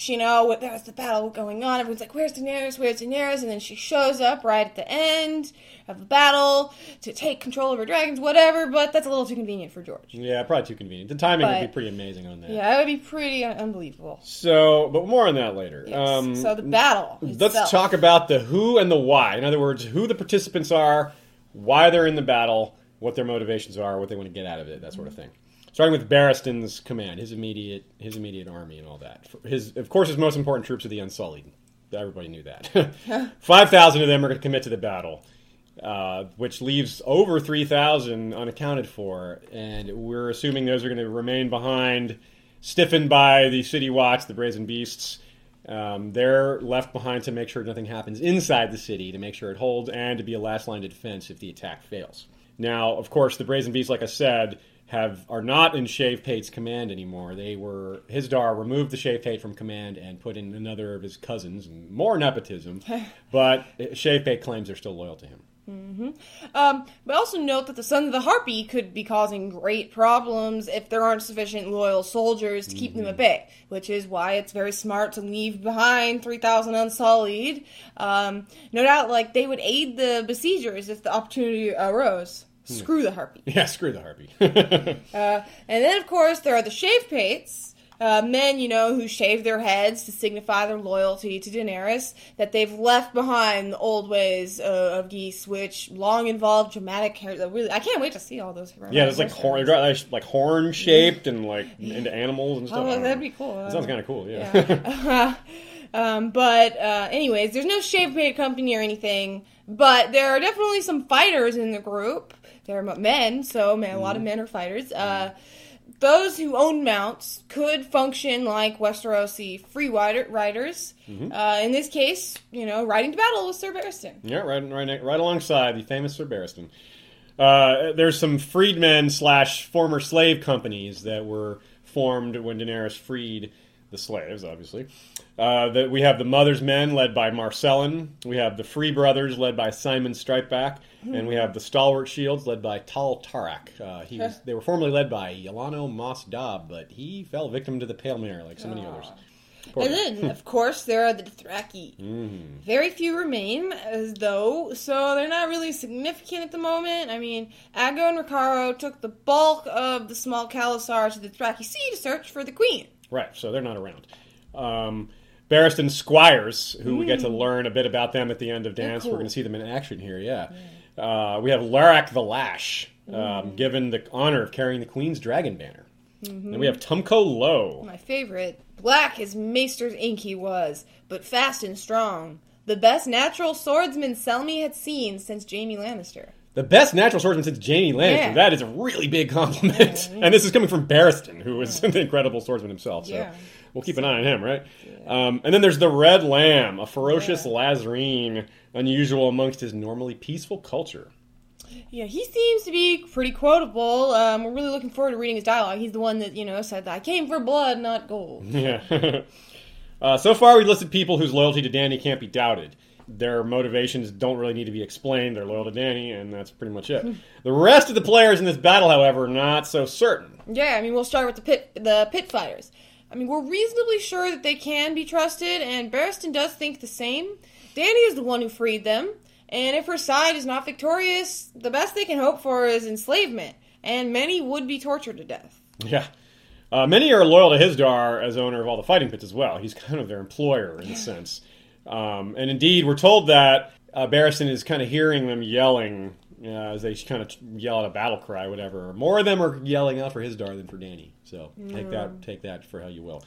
You know, what there's the battle going on. Everyone's like, "Where's Daenerys? Where's Daenerys?" And then she shows up right at the end of the battle to take control of her dragons, whatever. But that's a little too convenient for George. yeah, probably too convenient. The timing would be pretty amazing on that. Yeah, that would be pretty un- unbelievable. So, but more on that later. Yes. Um, so the battle. let's talk about the who and the why. In other words, who the participants are, why they're in the battle, what their motivations are, what they want to get out of it, that sort of thing. Starting with Barristan's command, his immediate his immediate army and all that. His of course his most important troops are the Unsullied. Everybody knew that. Five thousand of them are going to commit to the battle. Uh, which leaves over 3,000 unaccounted for. And we're assuming those are going to remain behind, stiffened by the City Watch, the Brazen Beasts. Um, they're left behind to make sure nothing happens inside the city, to make sure it holds, and to be a last line of defense if the attack fails. Now, of course, the Brazen Beasts, like I said, have are not in Shave Pate's command anymore. They were Hizdahr removed the Shave Pate from command and put in another of his cousins, and more nepotism. but Shave Pate claims they're still loyal to him. Um, but also note that the Son of the Harpy could be causing great problems if there aren't sufficient loyal soldiers to keep them at bay, which is why it's very smart to leave behind 3,000 Unsullied. Um, no doubt, like, they would aid the besiegers if the opportunity arose. Screw the Harpy. Yeah, screw the Harpy. Uh, and then, of course, there are the Shave Pates, uh, men, you know, who shave their heads to signify their loyalty to Daenerys, that they've left behind the old ways uh, of Ghis, which long involved dramatic hair. Really, I can't wait to see all those. yeah, it's like horn, like, horn shaped and like into animals and stuff. Oh, that'd be cool. That sounds kind of cool. Yeah. Yeah. um, but uh, anyways, there's no shave paint company or anything. But there are definitely some fighters in the group. They're men, so man, a lot of men are fighters. Uh, those who own mounts could function like Westerosi free rider- riders. Uh, in this case, you know, riding to battle with Sir Barristan. Yeah, right, right, right alongside the famous Sir Barristan. Uh, there's some freedmen slash former slave companies that were formed when Daenerys freed the slaves, obviously. Uh, that we have the Mother's Men led by Marselen. We have the Free Brothers led by Symon Stripeback, and we have the Stalwart Shields led by Tal Toraq. Uh, he was, they were formerly led by Yolano Moss Dobb, but he fell victim to the Pale Mare, like so many others. And then, of course, there are the Dothraki. Mm-hmm. Very few remain, as though, so they're not really significant at the moment. I mean, Aggo and Rakharo took the bulk of the small Khalasar to the Dothraki Sea to search for the Queen. Right, so they're not around. Um, Barristan Squires, who we get to learn a bit about them at the end of Dance. cool. We're going to see them in action here, yeah. Uh, we have Larraq the Lash, um, given the honor of carrying the Queen's dragon banner. Then we have Tumco Lho. My favorite. Black as Maester's ink he was, but fast and strong. The best natural swordsman Selmy had seen since Jaime Lannister. The best natural swordsman since Jaime Lannister. Yeah. That is a really big compliment. and this is coming from Barristan, who is an incredible swordsman himself. So Yeah. we'll keep an eye on him, right? Um, and then there's the Red Lamb, a ferocious Yeah. Lhazareen, unusual amongst his normally peaceful culture. Yeah, he seems to be pretty quotable. Um, we're really looking forward to reading his dialogue. He's the one that, you know, said that I came for blood, not gold. Yeah. uh, so far, we've listed people whose loyalty to Dany can't be doubted. Their motivations don't really need to be explained. They're loyal to Dany, and that's pretty much it. the rest of the players in this battle, however, are not so certain. Yeah, I mean, we'll start with the pit, the pit fighters. I mean, we're reasonably sure that they can be trusted, and Barristan does think the same. Dany is the one who freed them, and if her side is not victorious, the best they can hope for is enslavement, and many would be tortured to death. Yeah. Uh, many are loyal to Hizdahr as owner of all the fighting pits as well. He's kind of their employer in a sense. Um, and indeed, we're told that uh, Barristan is kind of hearing them yelling uh, as they kind of yell out a battle cry, whatever. More of them are yelling out for Hizdahr than for Dany. So take that, take that for how you will.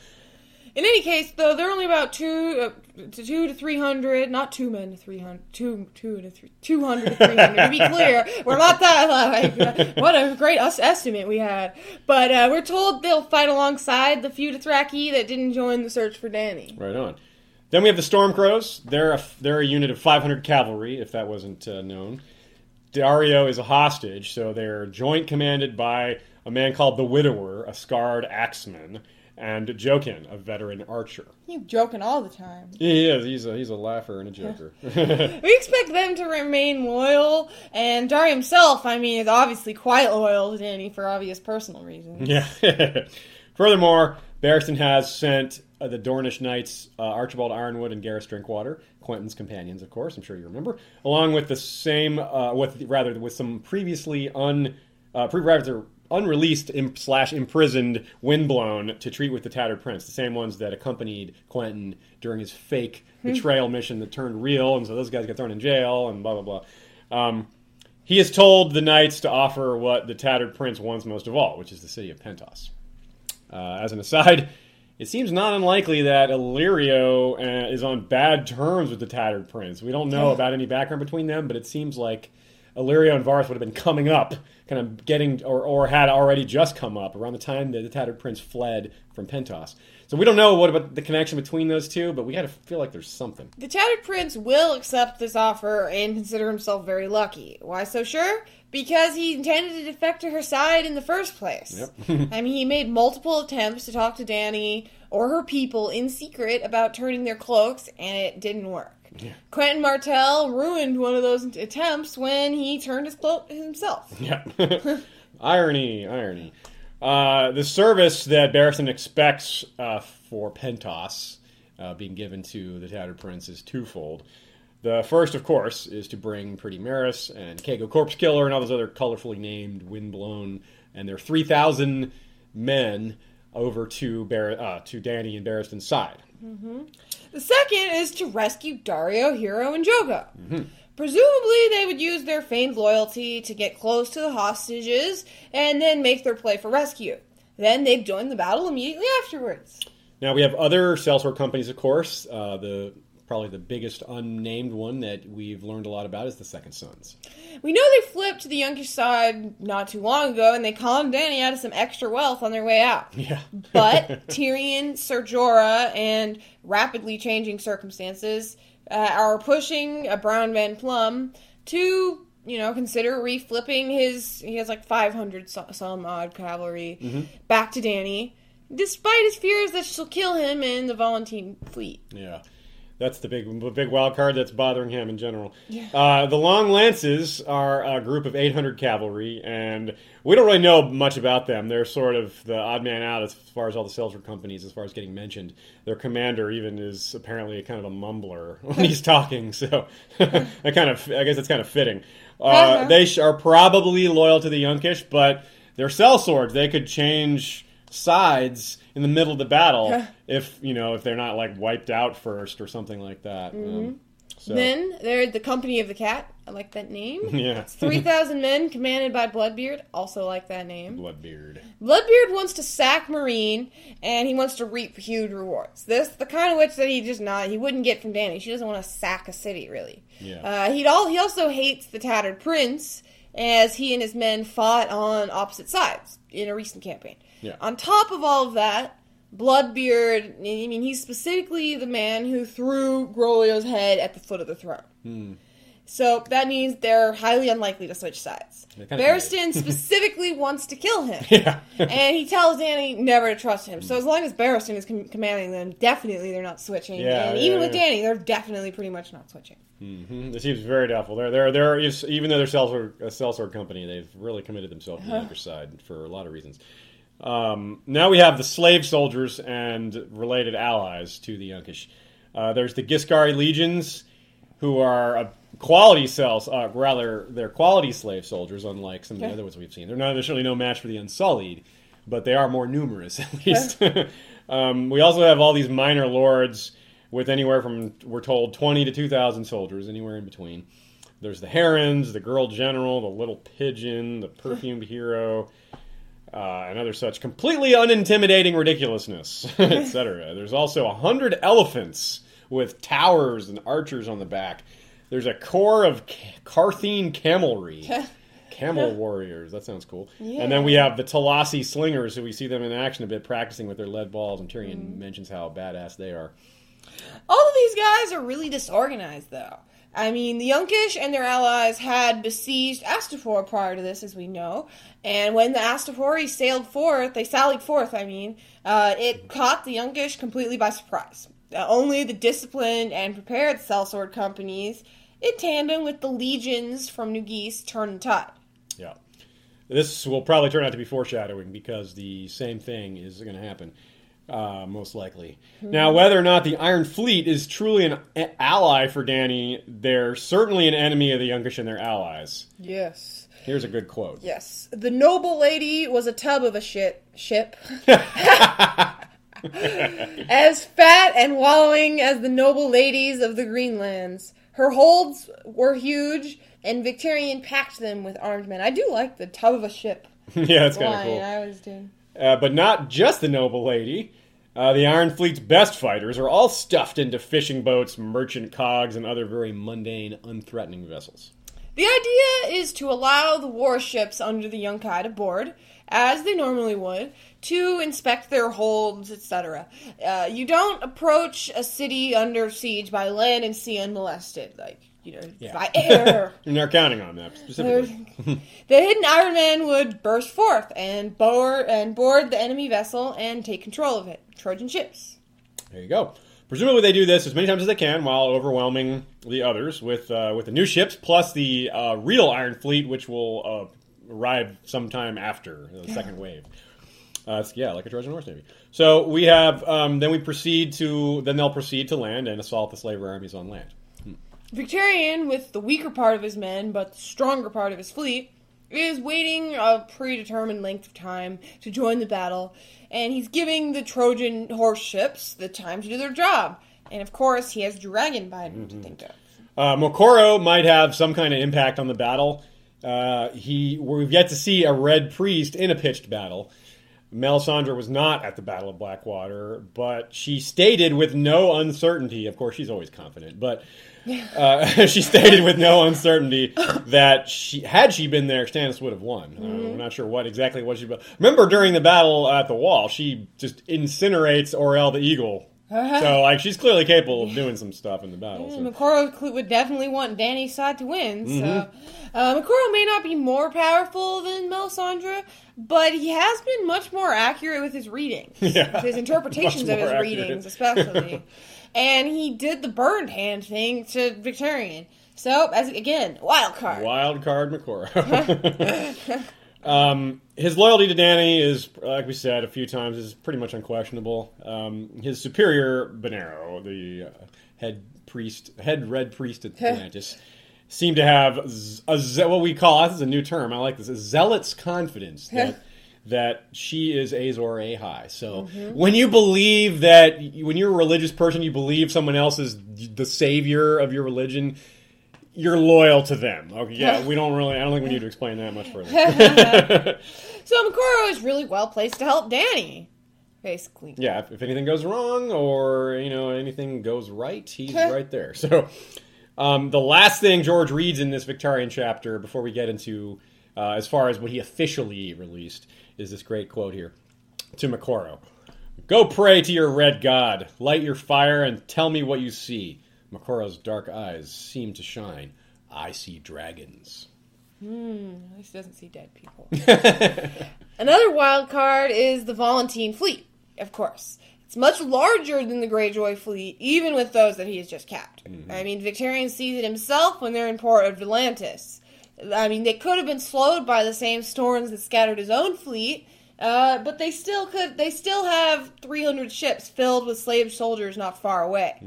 In any case, though, they're only about two uh, to two to three hundred, not two men to three hundred, two two to three, two hundred to three hundred. to be clear, we're not that like what a great us estimate we had. But uh, we're told they'll fight alongside the few Dothraki that didn't join the search for Dany. Right on. Then we have the Stormcrows. They're a, they're a unit of 500 cavalry, if that wasn't uh, known. Daario is a hostage, so they're joint commanded by a man called the Widower, a scarred axeman, and Jokin, a veteran archer. You joking all the time. He is. He's a, he's a laugher and a joker. We expect them to remain loyal, and Daario himself, I mean, is obviously quite loyal to Dany for obvious personal reasons. yeah. Furthermore, Barristan has sent uh, the Dornish knights uh, Archibald Yronwood and Gerris Drinkwater, Quentyn's companions, of course. I'm sure you remember, along with the same, uh, with rather with some previously un, uh, pre- rather unreleased im- slash imprisoned Windblown to treat with the Tattered Prince, the same ones that accompanied Quentyn during his fake betrayal mission that turned real, and so those guys got thrown in jail and blah blah blah. Um, he has told the knights to offer what the Tattered Prince wants most of all, which is the city of Pentos. Uh, as an aside, it seems not unlikely that Illyrio uh, is on bad terms with the Tattered Prince. We don't know about any background between them, but it seems like Illyrio and Varys would have been coming up, kind of getting, or, or had already just come up around the time that the Tattered Prince fled from Pentos. So we don't know what about the connection between those two, but we got to feel like there's something. The Tattered Prince will accept this offer and consider himself very lucky. Why so sure? Because he intended to defect to her side in the first place. Yep. I mean, he made multiple attempts to talk to Dany or her people in secret about turning their cloaks, and it didn't work. Yeah. Quentyn Martell ruined one of those attempts when he turned his cloak himself. Yeah. irony, irony. Uh, the service that Barristan expects uh, for Pentos uh, being given to the Tattered Prince is twofold. The first, of course, is to bring Pretty Meris and Caggo Corpse Killer and all those other colorfully named Windblown and their 3,000 men over to Bar- uh, to Dany and Barristan's side. The second is to rescue Daario, Hero, and Jhogo. Presumably, they would use their feigned loyalty to get close to the hostages and then make their play for rescue. Then they'd join the battle immediately afterwards. Now we have other sellsword companies, of course. Uh, the probably the biggest unnamed one that we've learned a lot about is the Second Sons. We know they flipped to the Yunkish side not too long ago, and they conned Dany out of some extra wealth on their way out. Yeah, But Tyrion, Ser Jorah, and rapidly changing circumstances uh, are pushing a Brown Ben Plum to, you know, consider reflipping his. He has like 500 some odd cavalry back to Dany, despite his fears that she'll kill him in the Volantene fleet. yeah. That's the big, the big wild card that's bothering him in general. Yeah. Uh, the Long Lances are a group of 800 cavalry, and we don't really know much about them. They're sort of the odd man out as far as all the sellsword companies, as far as getting mentioned. Their commander even is apparently kind of a mumbler when he's talking, so I kind of, I guess it's kind of fitting. Uh, Uh-huh. They sh- are probably loyal to the Yunkish, but they're sellswords. They could change sides in the middle of the battle if you know if they're not like wiped out first or something like that. Um, so, Then they're the Company of the Cat. I like that name. yeah, 3,000 men commanded by Bloodbeard. Also like that name. Bloodbeard. Bloodbeard wants to sack Meereen, and he wants to reap huge rewards. This the kind of witch that he just not he wouldn't get from Dany. She doesn't want to sack a city, really. Yeah. Uh, he'd all he also hates the Tattered Prince, as he and his men fought on opposite sides in a recent campaign. Yeah. On top of all of that, Bloodbeard, I mean, he's specifically the man who threw Groleo's head at the foot of the throne. Hmm. So that means they're highly unlikely to switch sides. Barristan specifically wants to kill him. Yeah. and he tells Dany never to trust him. So as long as Barristan is com- commanding them, definitely they're not switching. Yeah, and yeah, even with. Dany, they're definitely pretty much not switching. hmm It seems very doubtful. They're, they're, they're, even though they're a sellsword company, they've really committed themselves to the other side for a lot of reasons. Um, now we have the slave soldiers and related allies to the Yunkish. Uh, there's the Ghiscari legions, who are a quality cells, uh, rather they're quality slave soldiers, unlike some of the Okay. other ones we've seen. They're not necessarily no match for the Unsullied, but they are more numerous at least. um, we also have all these minor lords with anywhere from we're told twenty to two thousand soldiers, anywhere in between. There's the herons, the girl general, the little pigeon, the perfumed hero, uh, and other such completely unintimidating ridiculousness, etc. There's also a hundred elephants with towers and archers on the back. There's a corps of Ca- Qartheen camelry. Camel warriors. That sounds cool. Yeah. And then we have the Tolosi slingers, who we see them in action a bit, practicing with their lead balls. And Tyrion mentions how badass they are. All of these guys are really disorganized, though. I mean, the Yunkish and their allies had besieged Astapor prior to this, as we know. And when the Astapori sailed forth, they sallied forth, I mean, uh, it caught the Yunkish completely by surprise. Uh, only the disciplined and prepared sellsword companies, in tandem with the legions from New Ghis, turned the tide. Yeah. This will probably turn out to be foreshadowing because the same thing is going to happen, uh, most likely. Now, whether or not the Iron Fleet is truly an a- ally for Dany, they're certainly an enemy of the Yunkish and their allies. Yes. Here's a good quote. Yes. The noble lady was a tub of a shit ship. as fat and wallowing as the noble ladies of the Greenlands. Her holds were huge, and Victarion packed them with armed men. I do like the tub of a ship yeah, that's kind of line. cool. I always do. Uh, but not just the noble lady. Uh, the Iron Fleet's best fighters are all stuffed into fishing boats, merchant cogs, and other very mundane, unthreatening vessels. The idea is to allow the warships under the Yunkai to board, as they normally would, to inspect their holds, etc. Uh, you don't approach a city under siege by land and sea unmolested, like, you know, Yeah. by air. You're not counting on that specifically. the hidden Iron Man would burst forth and board and board the enemy vessel and take control of it. Trojan ships. There you go. Presumably, they do this as many times as they can while overwhelming the others with uh, with the new ships plus the uh, real Iron Fleet, which will uh, arrive sometime after the second wave. Uh, yeah, like a Trojan horse navy. So we have um, then we proceed to then they'll proceed to land and assault the slaver armies on land. Victarion, with the weaker part of his men but the stronger part of his fleet, is waiting a predetermined length of time to join the battle, and he's giving the Trojan horse ships the time to do their job. And of course, he has Dragonbinder to think of. Uh, Moqorro might have some kind of impact on the battle. Uh, he we've yet to see a red priest in a pitched battle. Melisandre was not at the Battle of Blackwater, but she stated with no uncertainty. Of course, she's always confident, but uh, she stated with no uncertainty that she had she been there, Stannis would have won. Uh, we're not sure what exactly what she. But Remember during the battle at the wall, she just incinerates Orell the Eagle. so like she's clearly capable of doing some stuff in the battle. so- Moqorro would definitely want Dany's side to win. So uh, Moqorro may not be more powerful than Melisandre, but he has been much more accurate with his readings, Yeah. his interpretations of his accurate. readings, especially. and he did the burned hand thing to Victarion. So as again, wild card. Wild card Moqorro. um, his loyalty to Dany is, like we said a few times, is pretty much unquestionable. Um, his superior, Benerro, the uh, head priest, head red priest at the Atlantis, seemed to have a ze- what we call this is a new term. I like this: a zealot's confidence that. That she is Azor Ahai. So when you believe that, when you're a religious person, you believe someone else is the savior of your religion, you're loyal to them. Okay, yeah, we don't really. I don't think we need to explain that much further. So Moqorro is really well placed to help Dany, basically. yeah, if, if anything goes wrong or you know anything goes right, he's right there. So um, the last thing George reads in this Victarion chapter before we get into uh, as far as what he officially released is this great quote here to Moqorro. Go pray to your red god, light your fire, and tell me what you see. Moqorro's dark eyes seem to shine. I see dragons. Hmm, at least he doesn't see dead people. Another wild card is the Volantene fleet, of course. It's much larger than the Greyjoy fleet, even with those that he has just capped. I mean, Victarion sees it himself when they're in port of Atlantis. I mean, they could have been slowed by the same storms that scattered his own fleet, uh, but they still could. They still have 300 ships filled with slave soldiers not far away.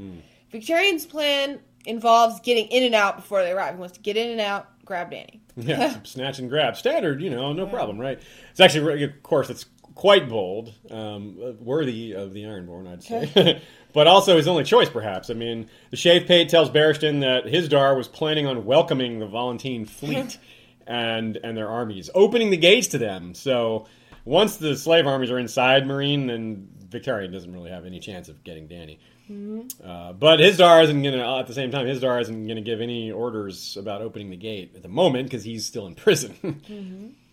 Victarion's plan involves getting in and out before they arrive. He wants to get in and out, grab Dany. Yeah, snatch and grab, standard, you know, no problem, right? It's actually, of course, it's quite bold, um, worthy of the Ironborn, I'd say. but also his only choice, perhaps. I mean, the Shave Pate tells Barristan that Hizdahr was planning on welcoming the Volantene fleet and and their armies, opening the gates to them. So once the slave armies are inside Meereen, then Victarion doesn't really have any chance of getting Dany. Uh, but Hizdahr isn't going to, at the same time, Hizdahr isn't going to give any orders about opening the gate at the moment because he's still in prison.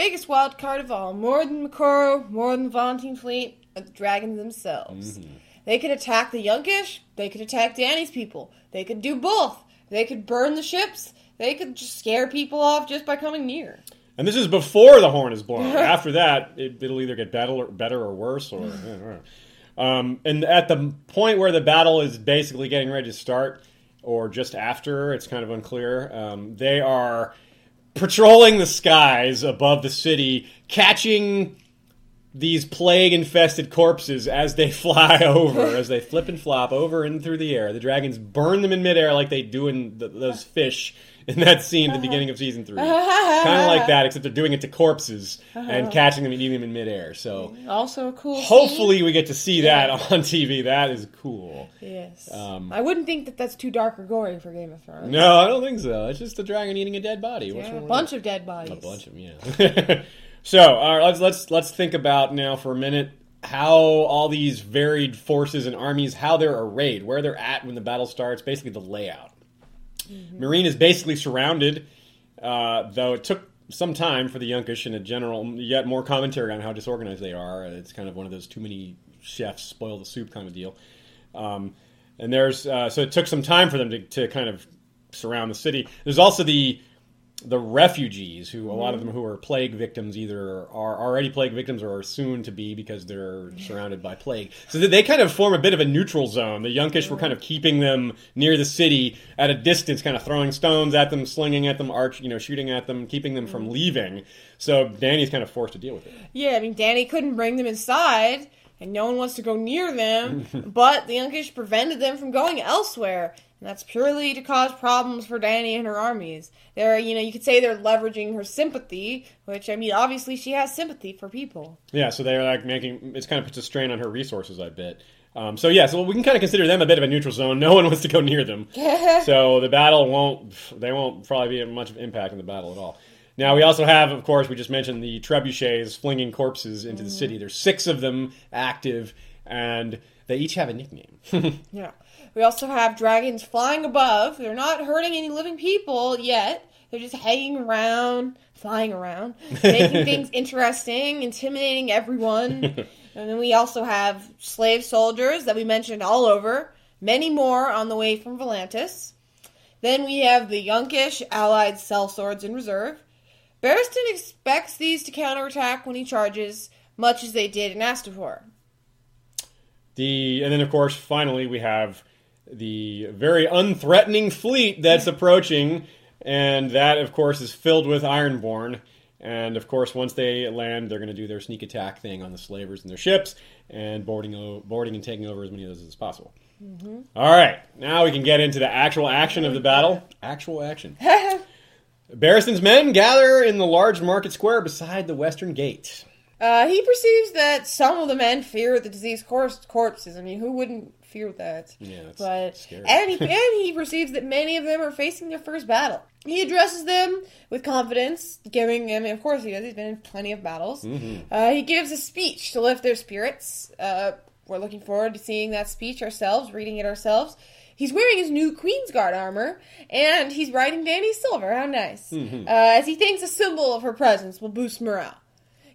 Biggest wild card of all, more than Moqorro, more than the Volantene fleet, are the dragons themselves. They could attack the Yunkish, they could attack Dany's people, they could do both. They could burn the ships, they could just scare people off just by coming near. and this is before the horn is blown. After that, it, it'll either get better, better or worse. Or um, and at the point where the battle is basically getting ready to start, or just after, it's kind of unclear. Um, they are patrolling the skies above the city, catching these plague infested corpses as they fly over, as they flip and flop over and through the air. The dragons burn them in midair like they do in the, those fish in that scene at the beginning of season three. kind of like that, except they're doing it to corpses and catching them and eating them in midair. So Also a cool hopefully we get to see that on TV. That is cool. Yes. Um, I wouldn't think that that's too dark or gory for Game of Thrones. No, I don't think so. It's just a dragon eating a dead body. Yeah, a bunch of dead bodies. A bunch of yeah. so, all right, let's let's let's think about now for a minute how all these varied forces and armies how they're arrayed, where they're at when the battle starts, basically the layout. Meereen is basically surrounded, uh, though it took some time for the Yunkish and a general, yet more commentary on how disorganized they are. It's kind of one of those too many chefs spoil the soup kind of deal. Um, and there's uh, so it took some time for them to, to kind of surround the city. There's also the the refugees who a lot of mm-hmm. them who are plague victims either are already plague victims or are soon to be because they're surrounded by plague. So they kind of form a bit of a neutral zone. The yunkish were kind of keeping them near the city at a distance kind of throwing stones at them slinging at them arch you know shooting at them keeping them from mm-hmm. leaving. So Dany's kind of forced to deal with it. Yeah, I mean, Dany couldn't bring them inside, and no one wants to go near them, but the Yunkish prevented them from going elsewhere. And that's purely to cause problems for Dany and her armies. They're, you know, you could say they're leveraging her sympathy, which, I mean, obviously she has sympathy for people. Yeah, so they're like making it's kind of puts a strain on her resources, I bet. Um, so yeah, so we can kind of consider them a bit of a neutral zone. No one wants to go near them, so the battle won't. They won't probably be much of impact in the battle at all. Now we also have, of course, we just mentioned the trebuchets flinging corpses into the city. There's six of them active, and they each have a nickname. Yeah. We also have dragons flying above. They're not hurting any living people yet. They're just hanging around, flying around, making things interesting, intimidating everyone. and then we also have slave soldiers that we mentioned all over, many more on the way from Volantis. Then we have the Yunkish allied sellswords in reserve. Barristan expects these to counterattack when he charges, much as they did in Astapor. The and then of course finally we have the very unthreatening fleet that's approaching, and that of course is filled with Ironborn. And of course, once they land, they're going to do their sneak attack thing on the slavers and their ships, and boarding, boarding and taking over as many of those as possible. All right, now we can get into the actual action of the battle. Actual action. Barristan's men gather in the large market square beside the western gate. Uh, he perceives that some of the men fear the diseased corpses. I mean, who wouldn't fear with that? Yeah, but scary. and he and he perceives that many of them are facing their first battle. He addresses them with confidence, giving them. Of course, he does. He's been in plenty of battles. Mm-hmm. Uh, he gives a speech to lift their spirits. Uh, we're looking forward to seeing that speech ourselves, reading it ourselves. He's wearing his new Queen's Guard armor, and he's riding Dany Silver. How nice! Mm-hmm. Uh, as he thinks a symbol of her presence will boost morale.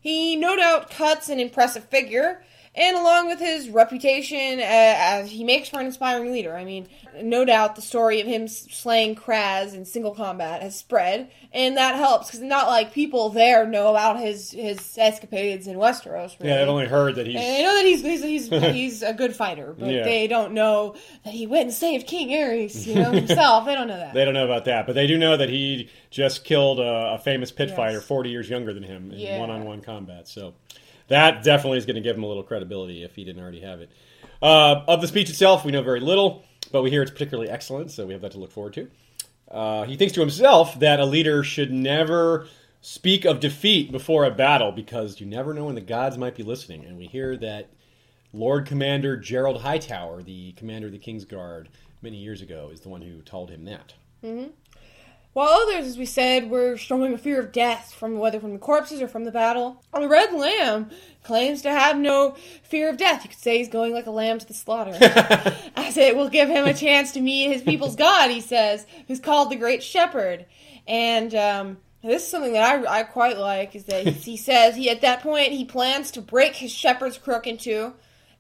He no doubt cuts an impressive figure, and along with his reputation, uh, as he makes for an inspiring leader. I mean, no doubt the story of him slaying Khrazz in single combat has spread, and that helps because not like people there know about his his escapades in Westeros. Really. Yeah, I've only heard that he's. They know that he's he's he's, he's a good fighter, but Yeah. they don't know that he went and saved King Aerys, you know himself. They don't know that. They don't know about that, but they do know that he just killed a, a famous pit Yes. fighter 40 years younger than him in Yeah. one-on-one combat. So that definitely is going to give him a little credibility if he didn't already have it. Uh, of the speech itself, we know very little, but we hear it's particularly excellent, so we have that to look forward to. Uh, he thinks to himself that a leader should never speak of defeat before a battle because you never know when the gods might be listening. And we hear that Lord Commander Gerold Hightower, the commander of the King's Guard many years ago, is the one who told him that. While others, as we said, were showing a fear of death from whether from the corpses or from the battle, the Red Lamb claims to have no fear of death. You could say he's going like a lamb to the slaughter, as it will give him a chance to meet his people's God. He says, who's called the Great Shepherd, and um, this is something that I, I quite like. Is that he, he says he at that point he plans to break his shepherd's crook in two.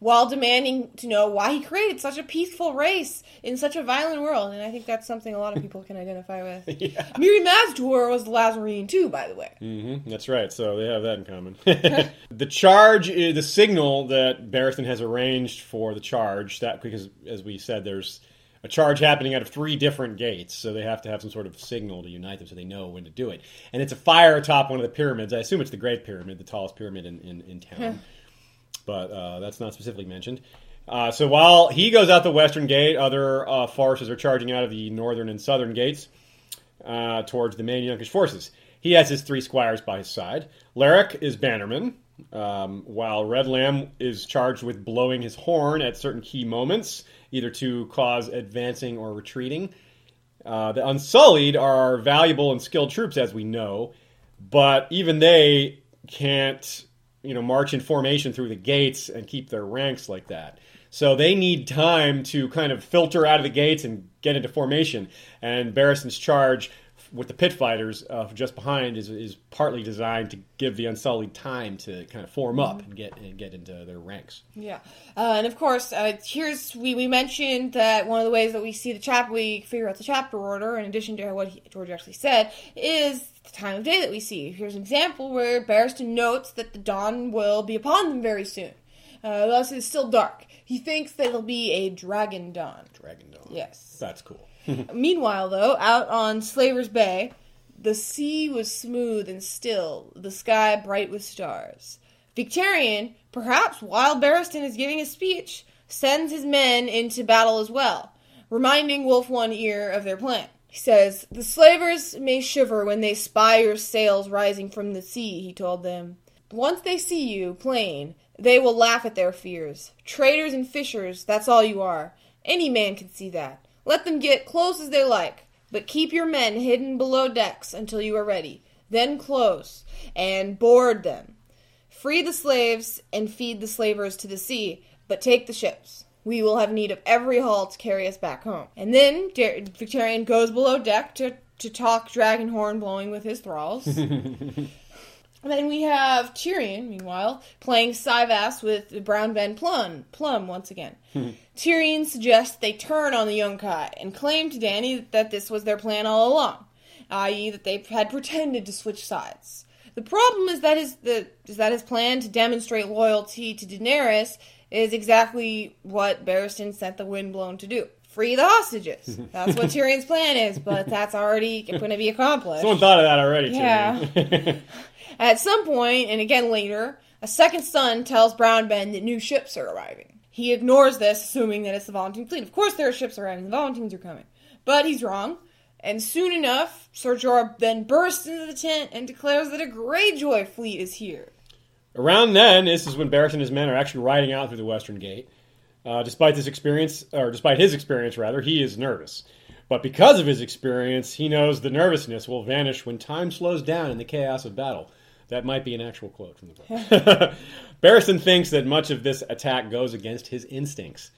While demanding to know why he created such a peaceful race in such a violent world, and I think that's something a lot of people can identify with. yeah. Mirri Maz Duur was the Lhazareen too, by the way. hmm That's right. So they have that in common. the charge, is the signal that Barristan has arranged for the charge. That because, as we said, there's a charge happening out of three different gates, so they have to have some sort of signal to unite them, so they know when to do it. And it's a fire atop one of the pyramids. I assume it's the Great Pyramid, the tallest pyramid in in, in town, but uh, that's not specifically mentioned. Uh, so while he goes out the western gate, other uh, forces are charging out of the northern and southern gates uh, towards the main Yunkish forces. He has his three squires by his side. Larraq is bannerman, um, while Red Lamb is charged with blowing his horn at certain key moments, either to cause advancing or retreating. Uh, the Unsullied are valuable and skilled troops, as we know, but even they can't you know march in formation through the gates and keep their ranks like that. So they need time to kind of filter out of the gates and get into formation. And Barristan's charge with the pit fighters uh, just behind is, is partly designed to give the Unsullied time to kind of form up and get and get into their ranks. Yeah, uh, and of course, uh, here's we, we mentioned that one of the ways that we see the chap we figure out the chapter order, in addition to what he, George actually said, is the time of day that we see. Here's an example where Barristan notes that the dawn will be upon them very soon. Uh, thus, it's still dark. He thinks that it'll be a dragon dawn. Dragon Dawn. Yes. That's cool. Meanwhile, though, out on Slaver's Bay, the sea was smooth and still, the sky bright with stars. Victarion, perhaps while Barristan is giving a speech, sends his men into battle as well, reminding Wulfe One Ear of their plan. He says, The slavers may shiver when they spy your sails rising from the sea, he told them. Once they see you, plain, they will laugh at their fears. Traders and fishers, that's all you are. Any man can see that. Let them get close as they like, but keep your men hidden below decks until you are ready. Then close and board them. Free the slaves and feed the slavers to the sea, but take the ships. We will have need of every hull to carry us back home. And then Victarion goes below deck to, to talk dragon horn blowing with his thralls. And then we have Tyrion, meanwhile, playing cyvasse with Brown Ben Plum, Plum once again. Hmm. Tyrion suggests they turn on the Yunkai and claim to Dany that this was their plan all along, i.e., that they had pretended to switch sides. The problem is that his the is that his plan to demonstrate loyalty to Daenerys is exactly what Barristan sent the Windblown to do. Free the hostages. That's what Tyrion's plan is, but that's already going to be accomplished. Someone thought of that already. Yeah. At some point, and again later, a second son tells Brown Ben that new ships are arriving. He ignores this, assuming that it's the Volantene fleet. Of course, there are ships arriving. The Volantenes are coming. But he's wrong. And soon enough, Sir Jorah then bursts into the tent and declares that a Greyjoy fleet is here. Around then, this is when Barristan and his men are actually riding out through the Western Gate. Uh, despite this experience, or despite his experience rather, he is nervous. But because of his experience, he knows the nervousness will vanish when time slows down in the chaos of battle. That might be an actual quote from the book. Barristan thinks that much of this attack goes against his instincts.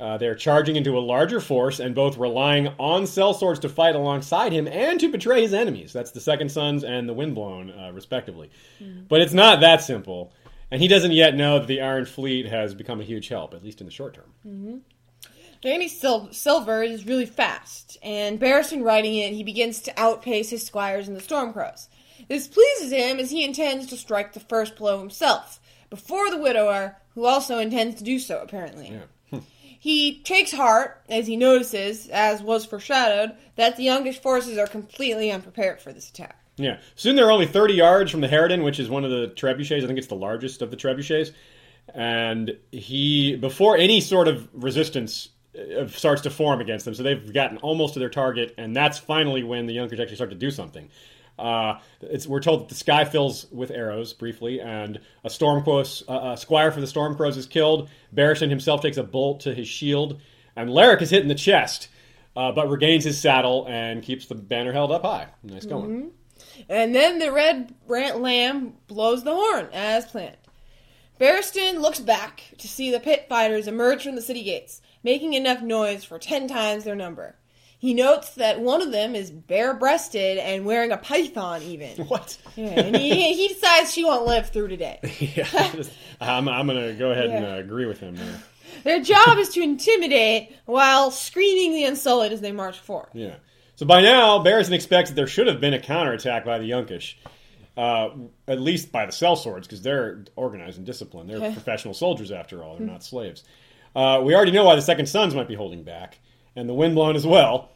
Uh, they're charging into a larger force and both relying on sellswords to fight alongside him and to betray his enemies. That's the Second Sons and the Windblown, uh, respectively. But it's not that simple. And he doesn't yet know that the Iron Fleet has become a huge help, at least in the short term. Mm-hmm. Dany Sil- Silver is really fast, and Barristan riding it, he begins to outpace his squires and the Stormcrows. This pleases him as he intends to strike the first blow himself, before the widower, who also intends to do so, apparently. Yeah. He takes heart as he notices, as was foreshadowed, that the Yunkish forces are completely unprepared for this attack. Yeah. Soon they're only 30 yards from the Harridan, which is one of the trebuchets. I think it's the largest of the trebuchets. And he, before any sort of resistance uh, starts to form against them, so they've gotten almost to their target, and that's finally when the Yonkers actually start to do something. Uh, we're told that the sky fills with arrows briefly, and a Stormcrow, uh, a squire for the storm Stormcrows is killed. Barristan himself takes a bolt to his shield, and Larraq is hit in the chest, uh, but regains his saddle and keeps the banner held up high. Nice going. And then the red lamb blows the horn, as planned. Barristan looks back to see the pit fighters emerge from the city gates, making enough noise for ten times their number. He notes that one of them is bare breasted and wearing a python, even. What? Yeah, and he, he decides she won't live through today. yeah, I'm, I'm going to go ahead and uh, agree with him there. Their job is to intimidate while screening the Unsullied as they march forth. Yeah. So by now, Barristan expects that there should have been a counterattack by the Yunkish, uh, at least by the sellswords, because they're organized and disciplined. They're Okay. professional soldiers, after all. They're not slaves. Uh, we already know why the Second Sons might be holding back, and the Windblown as well.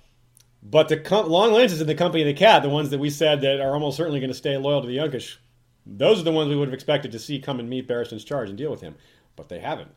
But the com- Long Lances in the Company of the Cat, the ones that we said that are almost certainly going to stay loyal to the Yunkish, those are the ones we would have expected to see come and meet Barristan's charge and deal with him. But they haven't.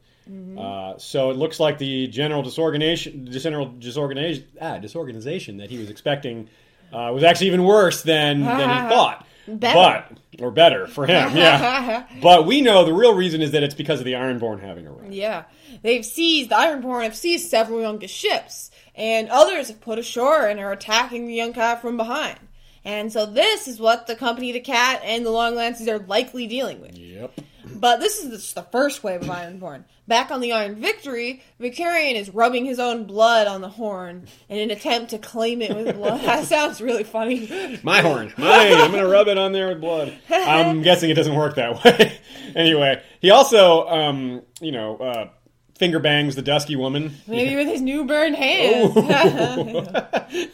Uh, so it looks like the general disorganization, general disorganization, ah, disorganization that he was expecting uh, was actually even worse than, than he thought. Better. But or better for him, yeah. but we know the real reason is that it's because of the Ironborn having a arrived. Yeah, they've seized the Ironborn have seized several Yunkish ships, and others have put ashore and are attacking the Yunkai from behind. And so this is what the Company the Cat and the Long Lances are likely dealing with. Yep. But this is just the first wave of Ironborn. Back on the Iron Victory, Victarion is rubbing his own blood on the horn in an attempt to claim it with blood. that sounds really funny. My horn, mine. I'm gonna rub it on there with blood. I'm guessing it doesn't work that way. anyway, he also, um, you know, uh, finger bangs the dusky woman. Maybe with his new burned hands.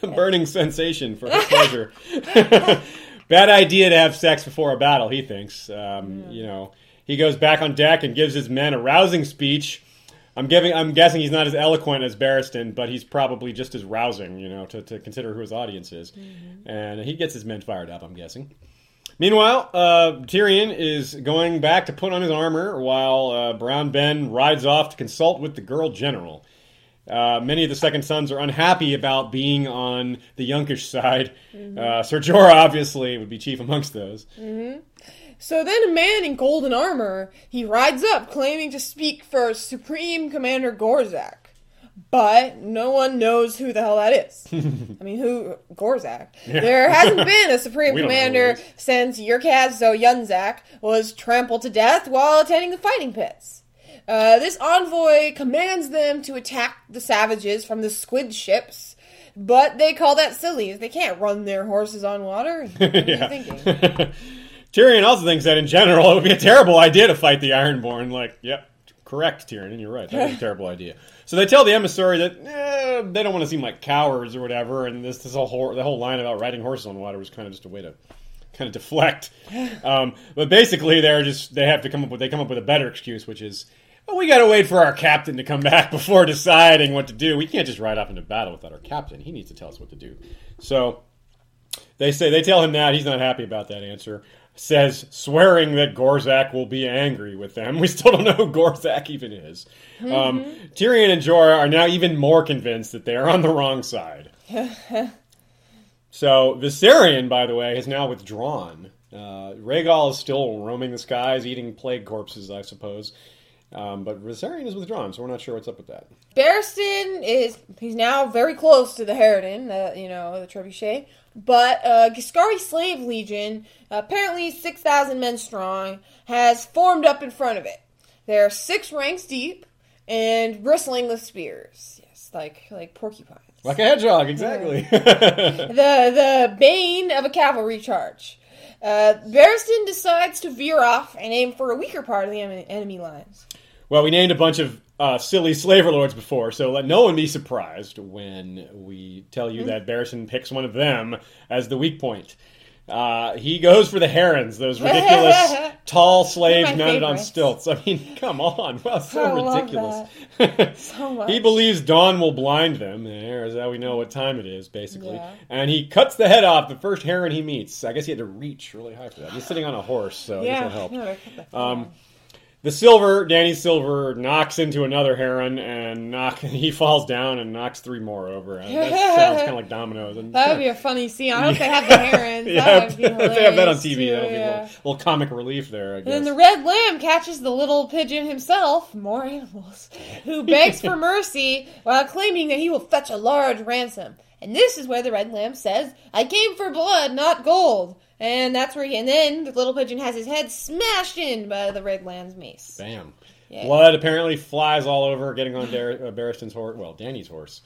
Burning sensation for pleasure. Bad idea to have sex before a battle, he thinks. Um, You know, he goes back on deck and gives his men a rousing speech. I'm giving. I'm guessing he's not as eloquent as Barristan, but he's probably just as rousing. You know, to, to consider who his audience is, and he gets his men fired up. I'm guessing. Meanwhile, uh, Tyrion is going back to put on his armor while uh, Brown Ben rides off to consult with the girl general. Uh, many of the Second Sons are unhappy about being on the Yunkish side. Uh, Sir Jorah, obviously, would be chief amongst those. So then a man in golden armor, he rides up claiming to speak for Supreme Commander Gorzhak. But no one knows who the hell that is. I mean, who Gorzhak? There hasn't been a Supreme We don't know who Commander since Yurkhaz zo Yunzak was trampled to death while attending the fighting pits. Uh, this envoy commands them to attack the savages from the squid ships, but they call that silly. They can't run their horses on water. What are you thinking? Tyrion also thinks that in general it would be a terrible idea to fight the Ironborn. Like, yep, correct, Tyrion, and you're right. That was a terrible idea. So they tell the emissary that eh, they don't want to seem like cowards or whatever, and this this whole the whole line about riding horses on water was kind of just a way to kind of deflect. Um, but basically, they're just they have to come up with they come up with a better excuse, which is. Well, we got to wait for our captain to come back before deciding what to do. We can't just ride off into battle without our captain. He needs to tell us what to do. So they say they tell him that he's not happy about that answer. Says swearing that Gorzak will be angry with them. We still don't know who Gorzak even is. Um, Tyrion and Jorah are now even more convinced that they are on the wrong side. so Viserion, by the way, has now withdrawn. Uh, Rhaegal is still roaming the skies, eating plague corpses, I suppose. Um, but Viserion is withdrawn, so we're not sure what's up with that. Barristan is he's now very close to the Harridan, the you know the trebuchet. But uh, Ghiscari Slave Legion, apparently six thousand men strong, has formed up in front of it. They're six ranks deep and bristling with spears. Yes, like like porcupines. Like a hedgehog, exactly. the the bane of a cavalry charge. Uh, Barristan decides to veer off and aim for a weaker part of the enemy lines. Well, we named a bunch of uh, silly slaver lords before, so let no one be surprised when we tell you that Barristan picks one of them as the weak point. Uh, he goes for the herons, those ridiculous tall slaves mounted on stilts. I mean, come on, well, so ridiculous. So much. he believes dawn will blind them. There is how we know what time it is, basically. Yeah. And he cuts the head off the first heron he meets. I guess he had to reach really high for that. He's sitting on a horse, so I guess yeah, that helped. no, the silver, Dany Silver, knocks into another heron, and knock. He falls down and knocks three more over. Uh, That sounds kind of like dominoes. And, That would be a funny scene. I hope they have the herons. yeah, that would be if they have that on TV, too, that'll be a little, little comic relief there. I And then the red lamb catches the little pigeon himself, more animals, who begs for mercy while claiming that he will fetch a large ransom. And this is where the red lamb says, I came for blood, not gold. And that's where he, and then the little pigeon has his head smashed in by the red lamb's mace. Bam. Yeah. Blood apparently flies all over, getting on Dar- uh, Barristan's horse. Well, Dany's horse.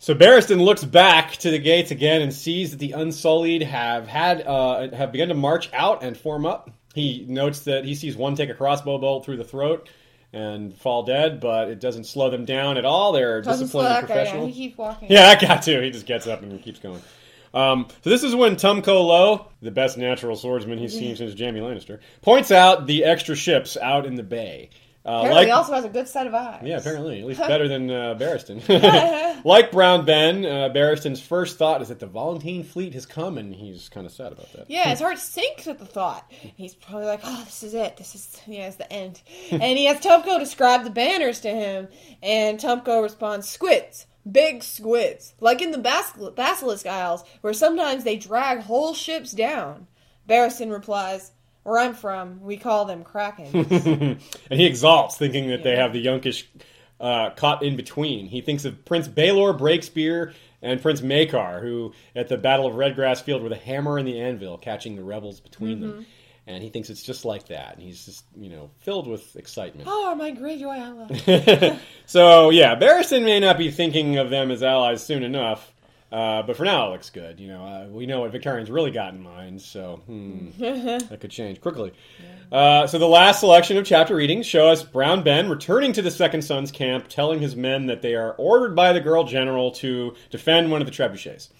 So Barristan looks back to the gates again and sees that the Unsullied have had uh, have begun to march out and form up. He notes that he sees one take a crossbow bolt through the throat and fall dead, but it doesn't slow them down at all. They're Doesn't slow disciplined that and guy down. professional. He keeps walking. Yeah, I got to. He just gets up and keeps going. Um, so this is when Tumco Lho, the best natural swordsman he's seen since Jaime Lannister, points out the extra ships out in the bay. Uh, Apparently, he also has a good set of eyes. yeah, apparently, at least better than uh, Barristan. like Brown Ben, uh, Barristan's first thought is that the Volantene fleet has come, and he's kind of sad about that. Yeah, his heart sinks at the thought. He's probably like, "Oh, this is it. This is yeah, it's the end." and he has Tumco describe the banners to him, and Tumco responds, "Squids, big squids, like in the Bas- Basilisk Isles, where sometimes they drag whole ships down." Barristan replies, "Where I'm from, we call them krakens. and he exalts, thinking that they have the Yunkish uh, caught in between. He thinks of Prince Baelor Breakspear and Prince Maekar, who at the Battle of Redgrass Field were the hammer and the anvil, catching the rebels between them. And he thinks it's just like that, and he's just you know filled with excitement. Oh, my Greyjoy ally. so yeah, Barristan may not be thinking of them as allies soon enough, uh, but for now it looks good. You know, uh, we know what Victarion's really got in mind, so hmm, that could change quickly. Uh, so the last selection of chapter readings show us Brown Ben returning to the Second Son's camp, telling his men that they are ordered by the girl general to defend one of the trebuchets.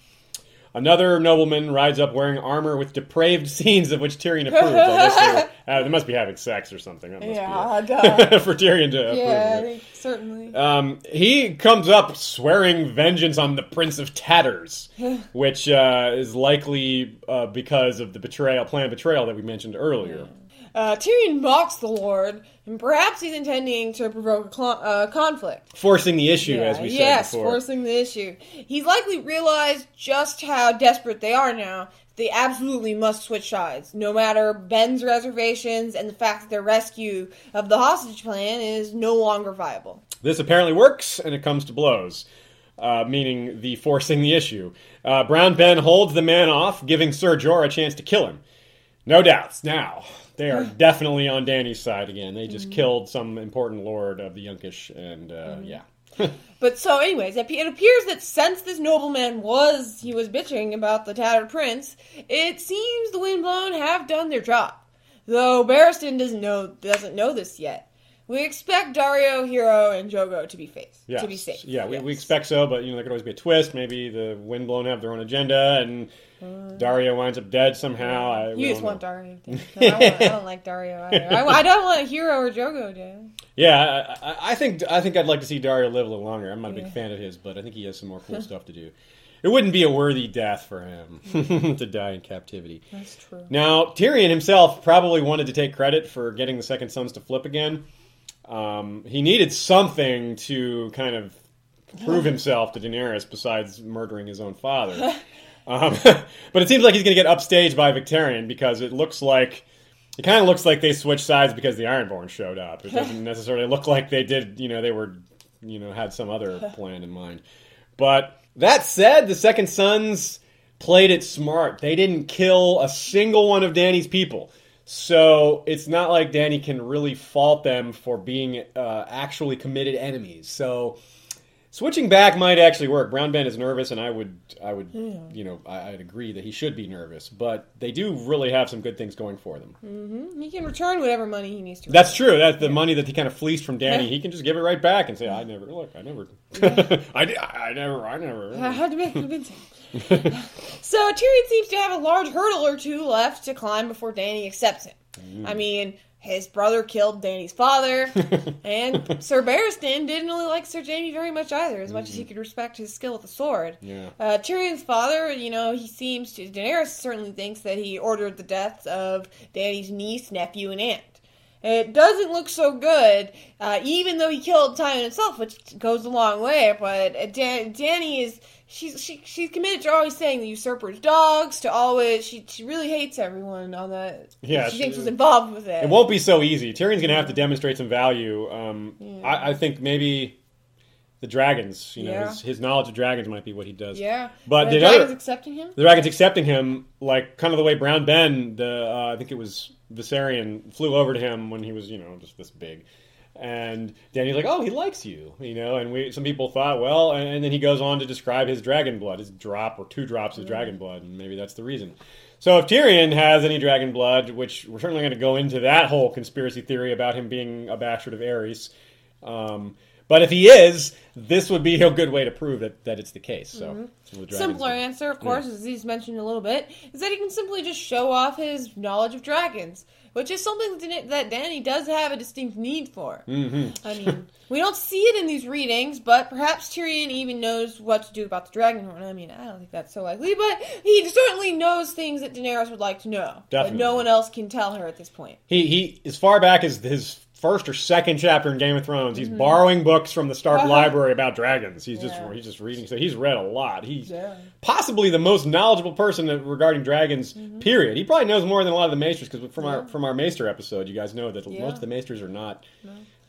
Another nobleman rides up wearing armor with depraved scenes of which Tyrion approves. Uh, they must be having sex or something. Yeah, duh. for Tyrion to approve. yeah, it. think certainly. Um, he comes up swearing vengeance on the Prince of Tatters, which uh, is likely uh, because of the betrayal, planned betrayal that we mentioned earlier. Uh, Tyrion mocks the Lord, and perhaps he's intending to provoke a uh, conflict. Forcing the issue, as we said yes, before. forcing the issue. He's likely realized just how desperate they are now. They absolutely must switch sides, no matter Ben's reservations and the fact that their rescue of the hostage plan is no longer viable. This apparently works, and it comes to blows, uh, meaning the forcing the issue. Uh, Brown Ben holds the man off, giving Sir Jorah a chance to kill him. No doubts. Now, they are definitely on Dany's side again. They just killed some important lord of the Yunkish, and uh, yeah. But so, anyways, it it appears that since this nobleman was he was bitching about the tattered prince, it seems the windblown have done their job. Though Barristan doesn't know doesn't know this yet. We expect Daario, Hero, and Jhogo to be face Yes. to be safe. Yeah, we, we expect so, but you know there could always be a twist. Maybe the Windblown have their own agenda, and uh, Daario winds up dead somehow. I, You just want know. Daario. No, I, want, I don't like Daario either. I, I don't want Hero or Jhogo dead. Yeah, I, I- I think I think I'd like to see Daario live a little longer. I'm not a big Yeah. fan of his, but I think he has some more cool stuff to do. It wouldn't be a worthy death for him to die in captivity. That's true. Now, Tyrion himself probably wanted to take credit for getting the Second Sons to flip again. Um, he needed something to kind of prove himself to Daenerys besides murdering his own father. um, but it seems like he's going to get upstaged by Victarion because it looks like it kind of looks like they switched sides because the Ironborn showed up. It doesn't necessarily look like they did. You know, they were you know had some other plan in mind. But that said, the Second Sons played it smart. They didn't kill a single one of Dany's people. So it's not like Dany can really fault them for being uh, actually committed enemies. So switching back might actually work. Brown Ben is nervous, and I would, I would, you know, I, I'd agree that he should be nervous. But they do really have some good things going for them. He can return whatever money he needs to. That's true. That's the money that he kind of fleeced from Dany. He can just give it right back and say, "I never look. I never. I, I never. I never." I had to make convincing. so Tyrion seems to have a large hurdle or two left to climb before Dany accepts him. Mm. I mean, his brother killed Dany's father, and Sir Barristan didn't really like Sir Jaime very much either, as much as he could respect his skill with the sword. Mm-hmm. Yeah. Uh, Tyrion's father, you know, he seems to. Daenerys certainly thinks that he ordered the deaths of Dany's niece, nephew, and aunt. It doesn't look so good, uh, even though he killed Tywin himself, which goes a long way. But uh, Dan- Dany is she's she, she's committed to always saying the usurper's dogs. To always she she really hates everyone on that. Yeah, she thinks was involved with it. It won't be so easy. Tyrion's going to have to demonstrate some value. Um, I, I think maybe the dragons. You know, Yeah. his, his knowledge of dragons might be what he does. Yeah, But Uh, the dragons other- accepting him. The dragons accepting him, like kind of the way Brown Ben, the uh, I think it was Viserion, flew over to him when he was, you know, just this big. And Dany's like, "Oh, he likes you," you know. And we, some people thought, well, and, and then he goes on to describe his dragon blood, his drop or two drops of dragon blood, and maybe that's the reason. So if Tyrion has any dragon blood, which we're certainly going to go into that whole conspiracy theory about him being a bastard of Aerys, um, but if he is, this would be a good way to prove that, that it's the case. So the dragons Simpler answer, of course, as he's mentioned a little bit, is that he can simply just show off his knowledge of dragons, which is something that Dany does have a distinct need for. Mm-hmm. I mean, we don't see it in these readings, but perhaps Tyrion even knows what to do about the dragon horn. I mean, I don't think that's so likely, but he certainly knows things that Daenerys would like to know, but Definitely. no one else can tell her at this point. He he as far back as his first or second chapter in Game of Thrones, he's borrowing books from the Stark Mm-hmm. Uh-huh. library about dragons. He's just he's just reading. So he's read a lot. He's Yeah. possibly the most knowledgeable person regarding dragons. Mm-hmm. Period. He probably knows more than a lot of the maesters because from our from our maester episode, you guys know that Yeah. most of the maesters are not.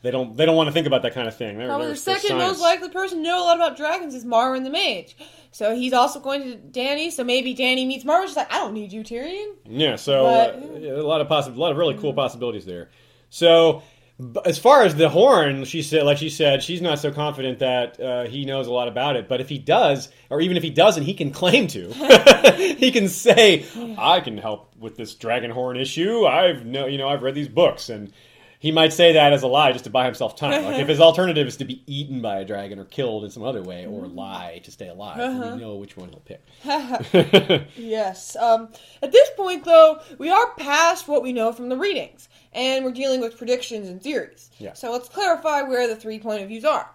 they don't they don't want to think about that kind of thing. They're, Probably they're- the second most likely person to know a lot about dragons is Marwyn the Mage. So he's also going to Dany. So maybe Dany meets Marwyn. She's like, I don't need you, Tyrion. Yeah, so But- uh, a lot of possi- a lot of really cool possibilities there. So b- as far as the horn, she said, like she said, she's not so confident that uh, he knows a lot about it. But if he does, or even if he doesn't, he can claim to. he can say, "I can help with this dragon horn issue. I've no, you know, I've read these books." And he might say that as a lie just to buy himself time. Like if his alternative is to be eaten by a dragon or killed in some other way, or lie to stay alive, we know which one he'll pick. Yes. Um, at this point, though, we are past what we know from the readings, and we're dealing with predictions and theories. Yeah. So let's clarify where the three point of views are.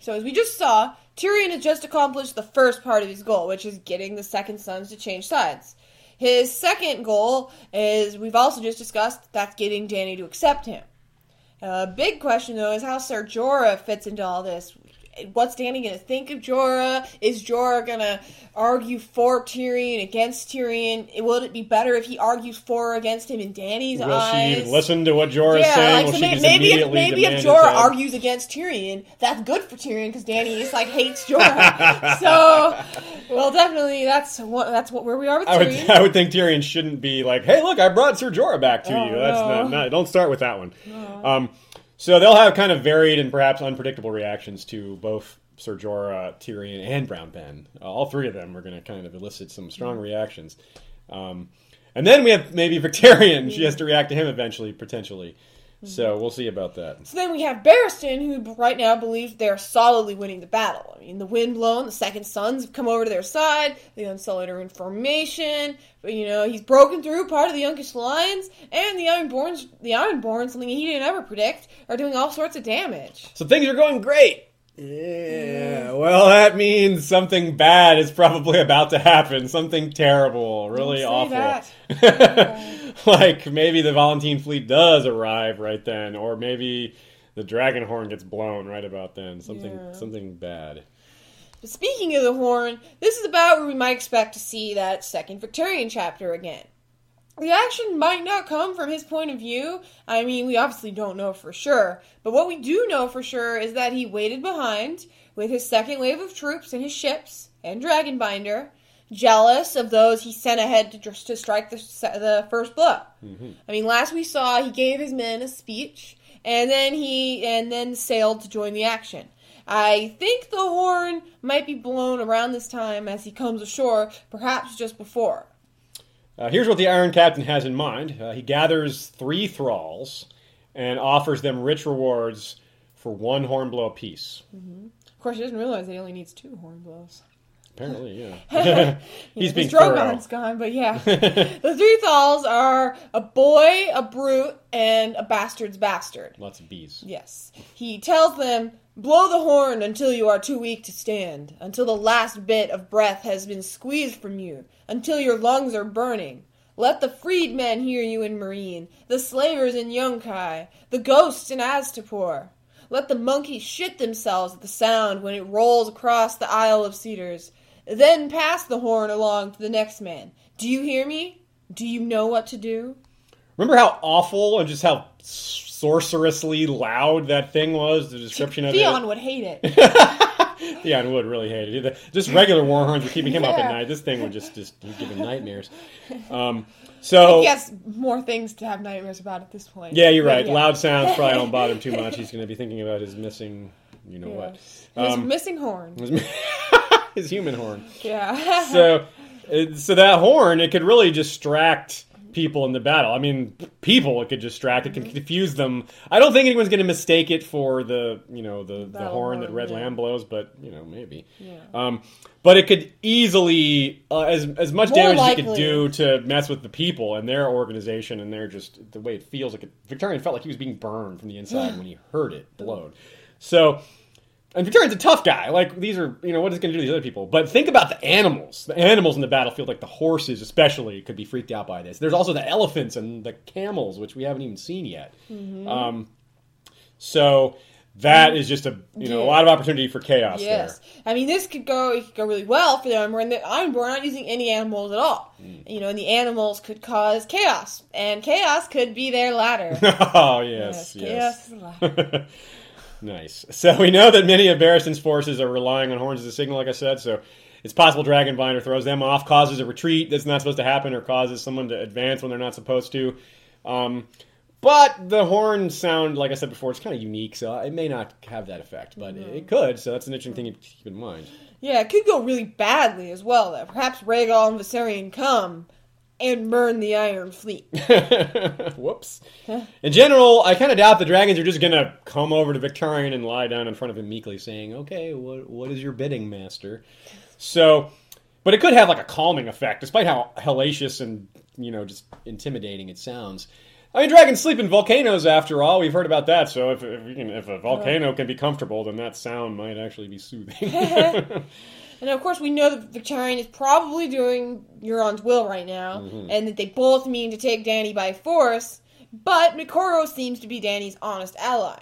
So as we just saw, Tyrion has just accomplished the first part of his goal, which is getting the second sons to change sides. His second goal is we've also just discussed that's getting Dany to accept him. A big question though is how Ser Jorah fits into all this. What's Dany gonna think of Jorah? Is Jorah gonna argue for Tyrion against Tyrion? Would it be better if he argues for or against him in Dany's Will eyes? she even listen to what Jorah's yeah, saying? like Will so she may- just maybe if maybe if Jorah argues against Tyrion, that's good for Tyrion because Dany is like hates Jorah. so, well, definitely that's what that's what where we are with I would, Tyrion. I would think Tyrion shouldn't be like, "Hey, look, I brought Ser Jorah back to Oh, you." That's no. not, not. Don't start with that one. Um, so they'll have kind of varied and perhaps unpredictable reactions to both Ser Jorah, Tyrion, and Brown Ben. Uh, all three of them are going to kind of elicit some strong reactions. Um, and then we have maybe Victarion. She has to react to him eventually, potentially. So we'll see about that. So then we have Barristan, who right now believes they're solidly winning the battle. I mean, the wind blown, the second sons have come over to their side, the Unsullied are in formation, but you know, he's broken through part of the Yunkish lines, and the Ironborns, the Ironborn, something he didn't ever predict, are doing all sorts of damage. So things are going great. Yeah, well, that means something bad is probably about to happen. Something terrible, really say awful. like maybe the Volantene fleet does arrive right then, or maybe the dragon horn gets blown right about then. Something, Yeah. something bad. But speaking of the horn, this is about where we might expect to see that second Victarion chapter again. The action might not come from his point of view. I mean, we obviously don't know for sure. But what we do know for sure is that he waited behind with his second wave of troops and his ships and Dragonbinder, jealous of those he sent ahead to, just to strike the, the first blow. I mean, last we saw, he gave his men a speech, and then he and then sailed to join the action. I think the horn might be blown around this time as he comes ashore, perhaps just before. Uh, here's what the Iron Captain has in mind. Uh, he gathers three thralls and offers them rich rewards for one hornblow apiece. Of course, he doesn't realize that he only needs two horn blows. Apparently, yeah. He's being His thorough. Drogon's gone, but yeah. the three thalls are a boy, a brute, and a bastard's bastard. Lots of bees. Yes. He tells them, Blow the horn until you are too weak to stand, until the last bit of breath has been squeezed from you, until your lungs are burning. Let the freedmen hear you in Meereen, the slavers in Yunkai, the ghosts in Astapor. Let the monkeys shit themselves at the sound when it rolls across the Isle of Cedars. Then pass the horn along to the next man. Do you hear me? Do you know what to do? Remember how awful and just how sorcerously loud that thing was? The description of Theon it. Theon would hate it. Theon would really hate it. Just regular war horns were keeping him up at night. This thing would just just give him nightmares. Um, so He has more things to have nightmares about at this point. yeah, you're right. yeah. Loud sounds probably don't bother him too much. He's going to be thinking about his missing, you know what, His Um, missing horn. his, his human horn. Yeah. so so that horn it could really distract people in the battle. I mean, people it could distract. It can Mm-hmm. confuse them. I don't think anyone's going to mistake it for the you know the the Battle horn that Red yeah. Lamb blows, but you know maybe. Yeah. Um, but it could easily uh, as as much More damage as it could do to mess with the people and their organization and their just the way it feels like it, Victarion felt like he was being burned from the inside when he heard it blown. So. And Victarion's a tough guy. Like these are, you know, what is going to do to these other people? But think about the animals. The animals in the battlefield, like the horses, especially, could be freaked out by this. There's also the elephants and the camels, which we haven't even seen yet. Um, so that is just a you know a lot of opportunity for chaos Yes, there. I mean this could go it could go really well for the Ironborn. The Ironborn are not using any animals at all. Mm. You know, and the animals could cause chaos, and chaos could be their ladder. oh yes, chaos yes. is the ladder. nice. So we know that many of Barristan's forces are relying on horns as a signal, like I said. So it's possible Dragonbinder throws them off, causes a retreat that's not supposed to happen, or causes someone to advance when they're not supposed to. Um, but the horn sound, like I said before, it's kind of unique, so it may not have that effect, but it could. So that's an interesting thing to keep in mind. Yeah, it could go really badly as well. That perhaps Rhaegal and Viserion come and burn the Iron Fleet. Whoops. In general, I kind of doubt the dragons are just going to come over to Victarion and lie down in front of him meekly, saying, "Okay, what what is your bidding, master?" So, but it could have like a calming effect, despite how hellacious and you know just intimidating it sounds. I mean, dragons sleep in volcanoes. After all, we've heard about that. So, if if, can, if a volcano can be comfortable, then that sound might actually be soothing. And of course, we know that Victarion is probably doing Euron's will right now, Mm-hmm. and that they both mean to take Dany by force. But Moqorro seems to be Dany's honest ally.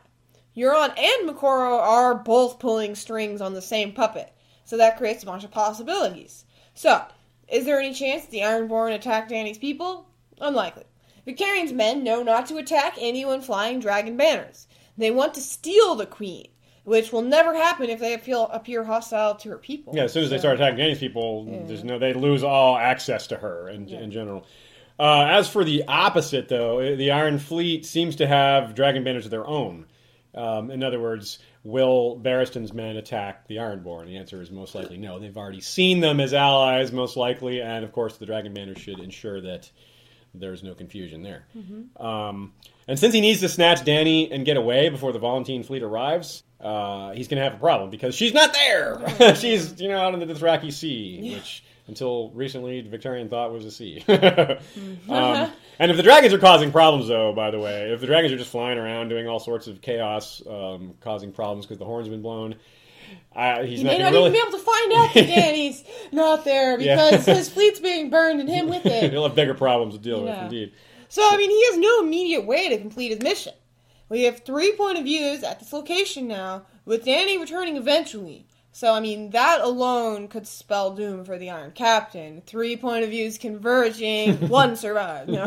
Euron and Moqorro are both pulling strings on the same puppet, so that creates a bunch of possibilities. So, is there any chance the Ironborn attack Dany's people? Unlikely. Victarion's men know not to attack anyone flying dragon banners. They want to steal the queen, which will never happen if they feel appear hostile to her people. Yeah, as soon as they start attacking Dany's people, there's no they lose all access to her in, in general. Uh, as for the opposite, though, the Iron Fleet seems to have dragon banners of their own. Um, in other words, will Barristan's men attack the Ironborn? The answer is most likely no. They've already seen them as allies, most likely, and of course, the dragon banners should ensure that there's no confusion there. Um, and since he needs to snatch Dany and get away before the Volantene fleet arrives, uh, he's going to have a problem because she's not there. she's you know out in the Dothraki Sea, which until recently Victarion thought was a sea. um, and if the dragons are causing problems, though, by the way, if the dragons are just flying around doing all sorts of chaos, um, causing problems because the horns been blown. Uh, he's He may gonna not really. even be able to find out that Dany's not there Yeah. because his fleet's being burned and him with it. He'll have bigger problems to deal with, Yeah. indeed. So, I mean, he has no immediate way to complete his mission. We have three point of views at this location now, with Dany returning eventually. So, I mean, that alone could spell doom for the Iron Captain. Three point of views converging, one survived. No.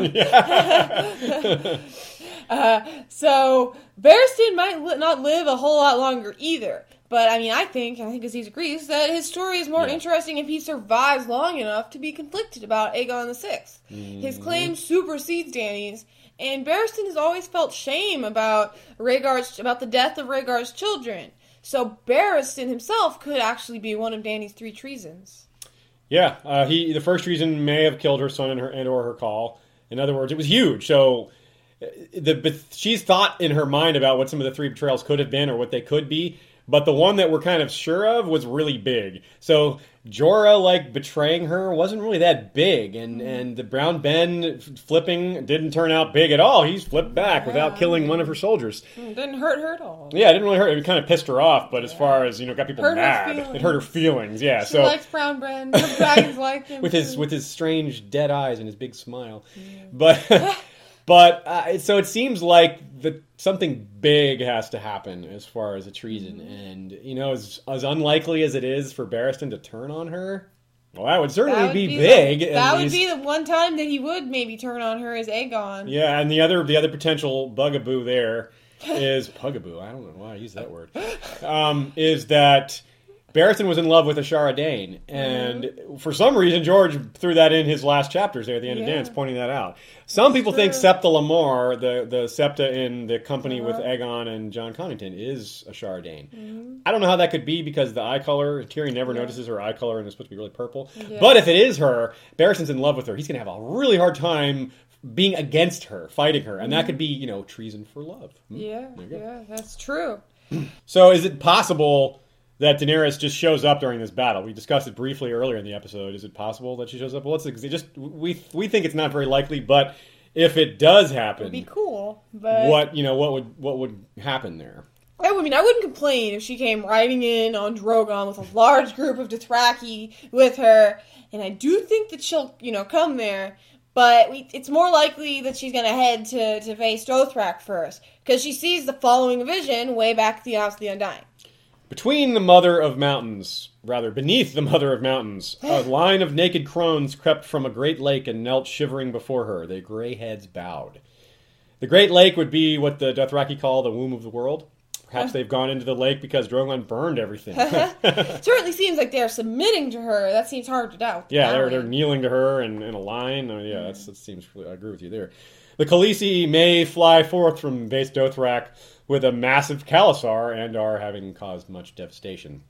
uh, so, Barristan might li- not live a whole lot longer either. But, I mean, I think, and I think Aziz agrees, that his story is more Yeah. interesting if he survives long enough to be conflicted about Aegon the Sixth. His Mm-hmm. claim supersedes Dany's, and Barristan has always felt shame about Rhaegar's about the death of Rhaegar's children. So Barristan himself could actually be one of Dany's three treasons. Yeah, uh, he the first reason may have killed her son and her and or her call. In other words, it was huge. So uh, the but she's thought in her mind about what some of the three betrayals could have been or what they could be. But the one that we're kind of sure of was really big. So Jorah like betraying her wasn't really that big, and and the Brown Ben f- flipping didn't turn out big at all. He's flipped back without killing one of her soldiers. Didn't hurt her at all. Yeah, it didn't really hurt. It kind of pissed her off, but as far as you know, got people Hurt mad. It hurt her feelings. Yeah, She so likes Brown Ben. Dragons like him. with his with his strange dead eyes and his big smile. But but uh, so it seems like the something big has to happen as far as a treason, Mm-hmm. and you know as as unlikely as it is for Barristan to turn on her. Well, that would certainly That would be, the- big. at that would be the one time that he would maybe turn on her as Aegon. Yeah, and the other the other potential bugaboo there is bugaboo. I don't know why I use that word. Um, is that Barristan was in love with Ashara Dayne, and for some reason George threw that in his last chapters there at the end of Dance, pointing that out. Some people think. Septa Lemore, the the Septa in the company with Uh-huh. Aegon and Jon Connington, is Ashara Dayne. I don't know how that could be because the eye color Tyrion never notices her eye color and it's supposed to be really purple. Yeah. But if it is her, Barristan's in love with her. He's going to have a really hard time being against her, fighting her, and that could be you know treason for love. Hmm? Yeah, There you go. yeah, that's true. So is it possible that Daenerys just shows up during this battle? We discussed it briefly earlier in the episode. Is it possible that she shows up? Well, let's just we we think it's not very likely, but if it does happen, It'd be cool, but what you know what would what would happen there? I I mean, I wouldn't complain if she came riding in on Drogon with a large group of Dothraki with her, and I do think that she'll, you know, come there. But we, it's more likely that she's going to head to to Vaes Dothrak first because she sees the following vision way back at the House of the Undying. Between the mother of mountains, rather beneath the mother of mountains, a line of naked crones crept from a great lake and knelt shivering before her. Their gray heads bowed. The great lake would be what the Dothraki call the womb of the world. Perhaps they've gone into the lake because Drogon burned everything. Certainly seems like they're submitting to her. That seems hard to doubt. Yeah, they're, they're kneeling to her in, in a line. Uh, yeah, that's, that seems. I agree with you there. The Khaleesi may fly forth from Vaes Dothrak with a massive Khalasar and are having caused much devastation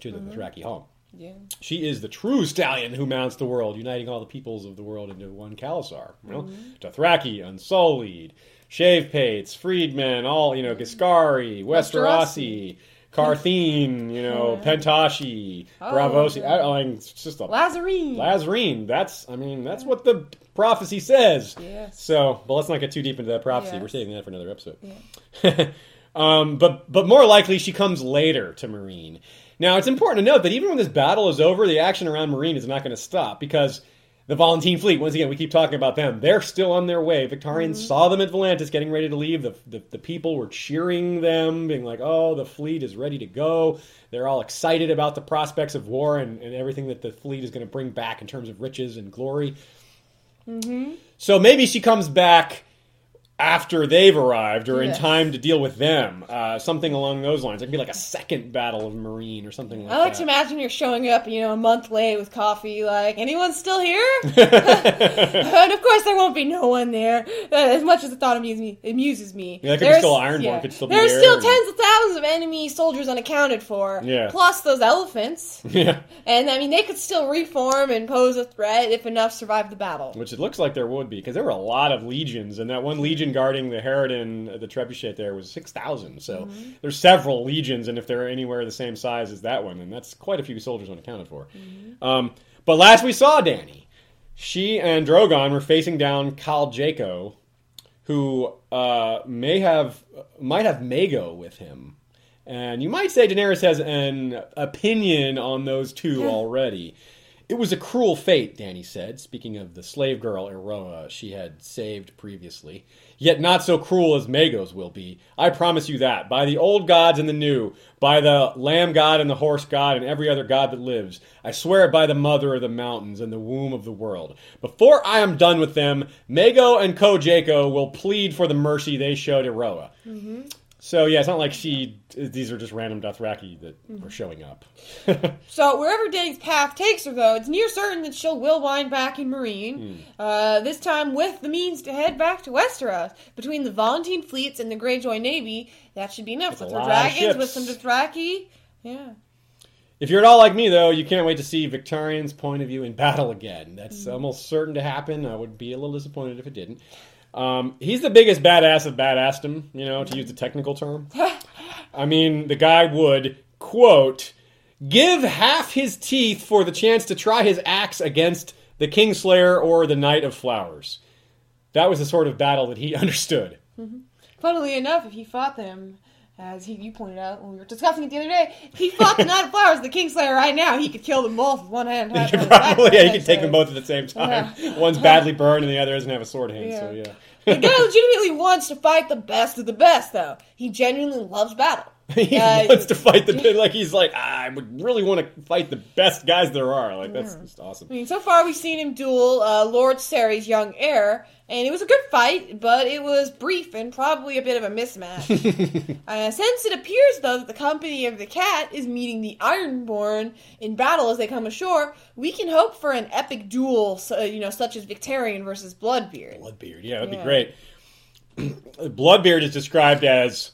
to the mm-hmm. Dothraki home. Yeah. She is the true stallion who mounts the world, uniting all the peoples of the world into one Khalasar. You know, mm-hmm. Dothraki, Unsullied, Shave Pates, Freedmen, all you know, mm-hmm. Ghiscari, Westerosi, Qartheen, you know, Pentoshi, Oh, Braavosi. I, I mean, it's just a Lhazareen. Lhazareen. That's, I mean, that's what the prophecy says. Yes. So, but let's not get too deep into that prophecy. Yes. We're saving that for another episode. um, but but more likely, she comes later to Meereen. Now, it's important to note that even when this battle is over, the action around Meereen is not going to stop because the Volantene fleet, once again, we keep talking about them. They're still on their way. Victarion's mm-hmm. saw them at Volantis getting ready to leave. The, the, the people were cheering them, being like, oh, the fleet is ready to go. They're all excited about the prospects of war and, and everything that the fleet is going to bring back in terms of riches and glory. Mm-hmm. So maybe she comes back after they've arrived or in Yes. time to deal with them. Uh, something along those lines. It could be like a second battle of Meereen or something like that. I like that. to imagine you're showing up, you know, a month late with coffee. Like, anyone still here? and of course, there won't be no one there. Uh, as much as the thought amuses me, amuses me. Yeah, that could be There's- still Ironborn, could still be There's there still and- tens of thousands of enemy soldiers unaccounted for. Yeah. Plus those elephants, yeah. and I mean, they could still reform and pose a threat if enough survive the battle. Which it looks like there would be, because there were a lot of legions, and that one legion guarding the Harridan, uh, the trebuchet there, was 6,000. So Mm-hmm. there's several legions, and if they're anywhere the same size as that one, then that's quite a few soldiers unaccounted for. Mm-hmm. Um, but last we saw Dany, she and Drogon were facing down Khal Jhaqo, who uh, may have might have Mago with him. And you might say Daenerys has an opinion on those two already. It was a cruel fate, Dany said, speaking of the slave girl Eroeh she had saved previously. Yet not so cruel as Mago's will be. I promise you that. By the old gods and the new, by the lamb god and the horse god and every other god that lives, I swear by the mother of the mountains and the womb of the world. Before I am done with them, Mago and Kojako will plead for the mercy they showed Eroeh. So yeah, it's not like she. These are just random Dothraki that are showing up. So wherever Danny's path takes her, though, it's near certain that she'll will wind back in Marine. Hmm. Uh, this time with the means to head back to Westeros. Between the Volantene fleets and the Greyjoy navy, that should be enough. That's with her dragons, with some Dothraki. Yeah. If you're at all like me, though, you can't wait to see Victarion's point of view in battle again. That's almost certain to happen. I would be a little disappointed if it didn't. Um, he's the biggest badass of badassdom, you know, to use the technical term. I mean, the guy would, quote, give half his teeth for the chance to try his axe against the Kingslayer or the Knight of Flowers. That was the sort of battle that he understood. Funnily enough, if he fought them, as he, you pointed out when we were discussing it the other day, he fought the Knight of Flowers, the Kingslayer, right now, he could kill them both with one hand. He could probably, yeah, you could take them both at the same time. One's badly burned and the other doesn't have a sword hand, so Yeah. yeah. The guy legitimately wants to fight the best of the best, though. He genuinely loves battle. he Uh, wants to fight the like he's like "Ah, I would really want to fight the best guys there are. Like that's just awesome. I mean, so far we've seen him duel uh, Lord Serry's young heir, and it was a good fight, but it was brief and probably a bit of a mismatch. uh, since it appears, though, that the company of the cat is meeting the Ironborn in battle as they come ashore, we can hope for an epic duel, so, you know, such as Victarion versus Bloodbeard. Bloodbeard, yeah, that'd Yeah. be great. Bloodbeard is described as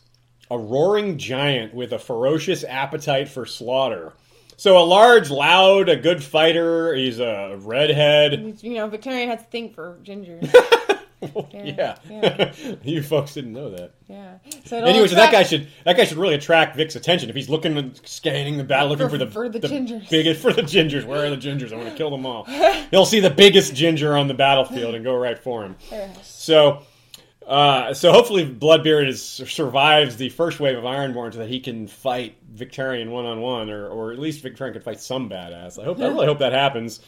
a roaring giant with a ferocious appetite for slaughter. So a large, loud, a good fighter. He's a redhead. You know, Victorian has a thing for ginger. yeah, yeah. you folks didn't know that. yeah. So Anyway, so that guy should that guy should really attract Vic's attention if he's looking scanning the battle, looking For- for, the for the gingers. biggest for the gingers. Where are the gingers? I want to kill them all. He'll see the biggest ginger on the battlefield and go right for him. So, uh, so hopefully Bloodbeard is, survives the first wave of Ironborn so that he can fight Victarion one on one, or or at least Victarion can fight some badass. I hope I really hope that happens.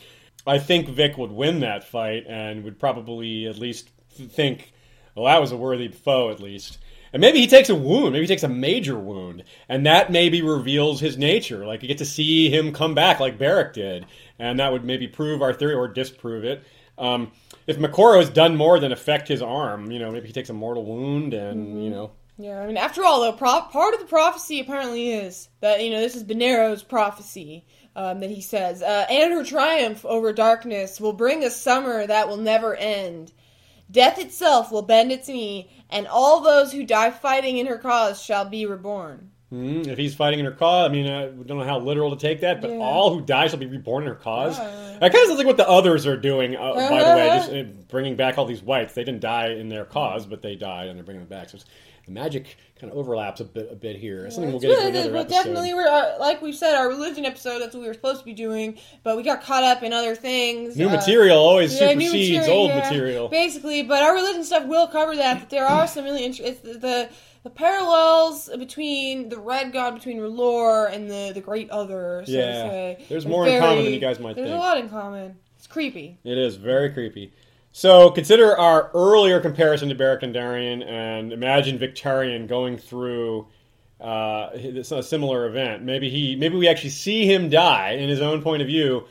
I think Vic would win that fight and would probably at least think, well, that was a worthy foe, at least. And maybe he takes a wound, maybe he takes a major wound, and that maybe reveals his nature. Like you get to see him come back like Beric did, and that would maybe prove our theory or disprove it. Um, if Moqorro has done more than affect his arm, you know, maybe he takes a mortal wound, and Mm-hmm. you know, Yeah, I mean, after all, though, pro- part of the prophecy apparently is that you know this is Benerro's prophecy um, that he says, uh, and her triumph over darkness will bring a summer that will never end. Death itself will bend its knee, and all those who die fighting in her cause shall be reborn. Mm, if he's fighting in her cause, I mean, I don't know how literal to take that, but Yeah. all who die shall be reborn in her cause. Yeah. That kind of sounds like what the others are doing, uh, by the way, Uh-huh. just uh, bringing back all these whites. They didn't die in their cause, but they died and they're bringing them back. So it's, the magic kind of overlaps a bit, a bit here. It's something we'll get into really- another well, episode. definitely, we're uh, like we said, our religion episode. That's what we were supposed to be doing, but we got caught up in other things. New uh, material always Yeah, supersedes material, old yeah, material. Basically, but our religion stuff will cover that. But there are some really interesting the the parallels between the red god between R'hllor and the the great other. So Yeah. to say. There's more in common than you guys might There's think. There's a lot in common. It's creepy. It is very creepy. So consider our earlier comparison to Beric Dondarrion and imagine Victarion going through uh, a similar event. Maybe he, maybe we actually see him die in his own point of view,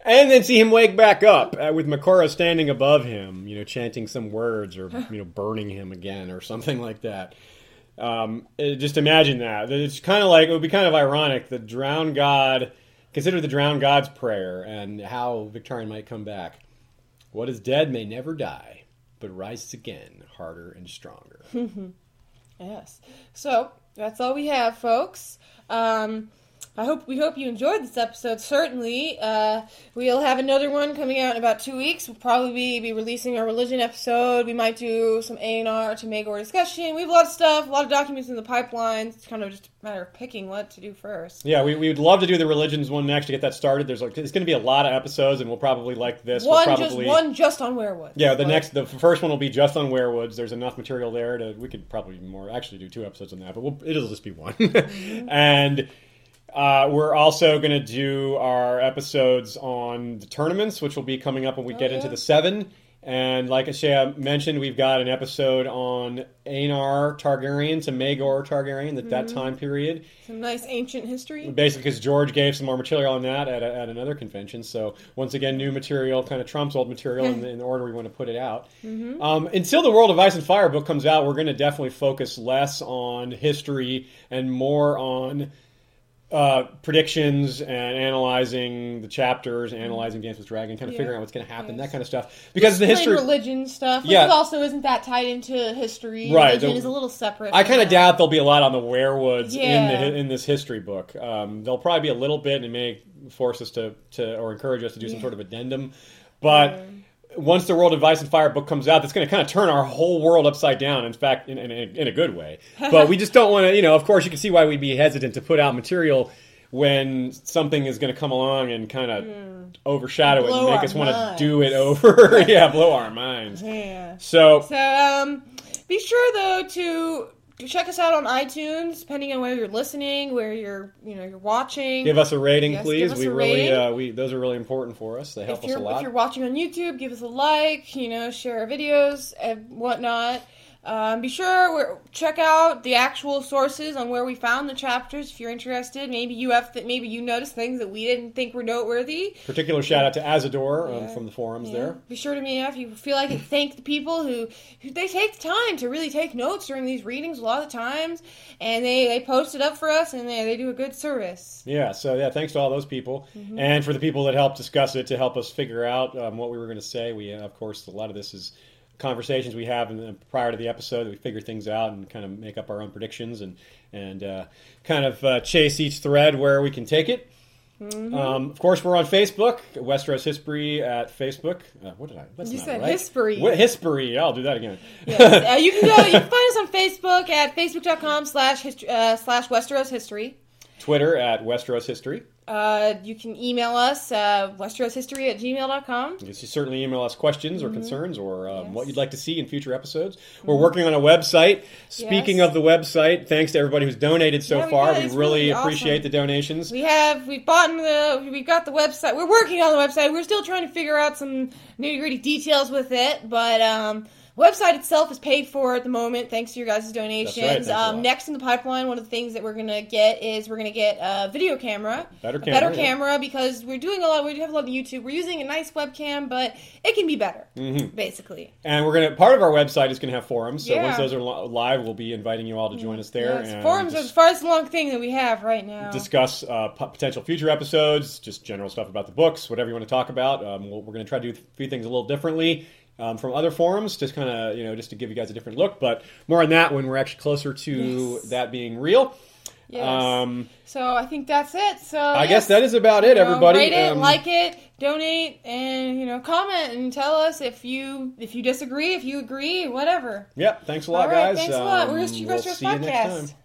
and then see him wake back up uh, with Moqorro standing above him, you know, chanting some words or you know burning him again or something like that. Um, uh, just imagine that. It's kind of like it would be kind of ironic. The drowned god, consider the drowned god's prayer and how Victarion might come back. What is dead may never die, but rises again, harder and stronger. Yes. So that's all we have, folks. Um, I hope we hope you enjoyed this episode. Certainly, uh, we'll have another one coming out in about two weeks. We'll probably be, releasing our religion episode. We might do some Aenar to Maegor discussion. We have a lot of stuff, a lot of documents in the pipeline. It's kind of just a matter of picking what to do first. Yeah, we, we would love to do the religions one next to get that started. There's like, it's going to be a lot of episodes, and we'll probably like this. One we'll just one just on werewolves. Yeah, the Like, next, the first one will be just on weirwoods. There's enough material there to we could probably more actually do two episodes on that, but we'll, it'll just be one. and uh, we're also going to do our episodes on the tournaments, which will be coming up when we get yeah. into the seven. And like Ashea mentioned, we've got an episode on Aenar Targaryen to Maegor Targaryen at that time period. some nice ancient history. Basically, because George gave some more material on that at, a, at another convention. So once again, new material kind of trumps old material in, the, in the order we want to put it out. Um, until the World of Ice and Fire book comes out, we're going to definitely focus less on history and more on uh, predictions and analyzing the chapters, analyzing Dance with Dragon, kind of Yeah. figuring out what's going to happen, Yes. that kind of stuff. Because the history, religion stuff, Yeah. also isn't that tied into history. Right, Religion is a little separate. I kind of doubt there'll be a lot on the weirwoods in the in this history book. Um, there'll probably be a little bit, and it may force us to, to or encourage us to do some sort of addendum. But once the World of Ice and Fire book comes out, that's going to kind of turn our whole world upside down. In fact, in, in, a, in a good way. But we just don't want to. You know, of course, you can see why we'd be hesitant to put out material when something is going to come along and kind of overshadow it Hmm. And make us want to do it over. yeah, blow our minds. Yeah. So So um, be sure though to check us out on iTunes, depending on where you're listening, where you're you know you're watching. Give us a rating, Yes, please. we really, rating. uh, we those are really important for us. They help if us a lot. if you're watching on YouTube, give us a like. You know, share our videos and whatnot. Um, be sure check out the actual sources on where we found the chapters if you're interested. Maybe you have th- maybe you noticed things that we didn't think were noteworthy. Particular shout out to Azador um, Yeah. from the forums Yeah. there. Be sure to me if you feel like it. Thank the people who, who they take the time to really take notes during these readings a lot of the times, and they they post it up for us, and they they do a good service. Yeah, so yeah, thanks to all those people, Mm-hmm. and for the people that helped discuss it to help us figure out um, what we were going to say. We, of course, a lot of this is conversations we have in the, prior to the episode. We figure things out and kind of make up our own predictions and and uh, kind of uh, chase each thread where we can take it. Mm-hmm. Um, of course, we're on Facebook, Westeros History at Facebook. Uh, what did I? That's You not said right. History. What, History. I'll do that again. Yes. uh, you can go. You can find us on Facebook at facebook.com slash uh, slash Westeros History. Twitter at Westeros History. Uh, you can email us, uh, westeroshistory at gmail.com. You can certainly email us questions or concerns or um, Mm-hmm. Yes. what you'd like to see in future episodes. We're working on a website. Speaking Yes. of the website, thanks to everybody who's donated so Yeah, we far. We really, really appreciate awesome. the donations. We have we've bought the we've got the website. We're working on the website. We're still trying to figure out some nitty gritty details with it, but um, website itself is paid for at the moment thanks to your guys' donations. Lot. um, next in the pipeline, one of the things that we're gonna get is we're gonna get a video camera, Better camera, better yeah. camera because we're doing a lot. We do have a lot of YouTube. We're using a nice webcam, but it can be better, Mm-hmm. basically. And we're gonna part of our website is gonna have forums. So Yeah. once those are li- live, we'll be inviting you all to join us there Yes, forums are the farthest along thing that we have right now. discuss uh, p- potential future episodes, just general stuff about the books, whatever you want to talk about. Um, we'll, we're going to try to do a few things a little differently um, from other forums, just kind of you know just to give you guys a different look. But more on that when we're actually closer to Yes. that being real. Yes. Um, So I think that's it. So I yes. guess that is about it, You know, everybody. rate it, Um, like it, donate, and you know, comment and tell us if you if you disagree, if you agree, whatever. Yep. Thanks a lot, right, guys. thanks a lot. Um, Where's your we'll Westeros see you next podcast? time.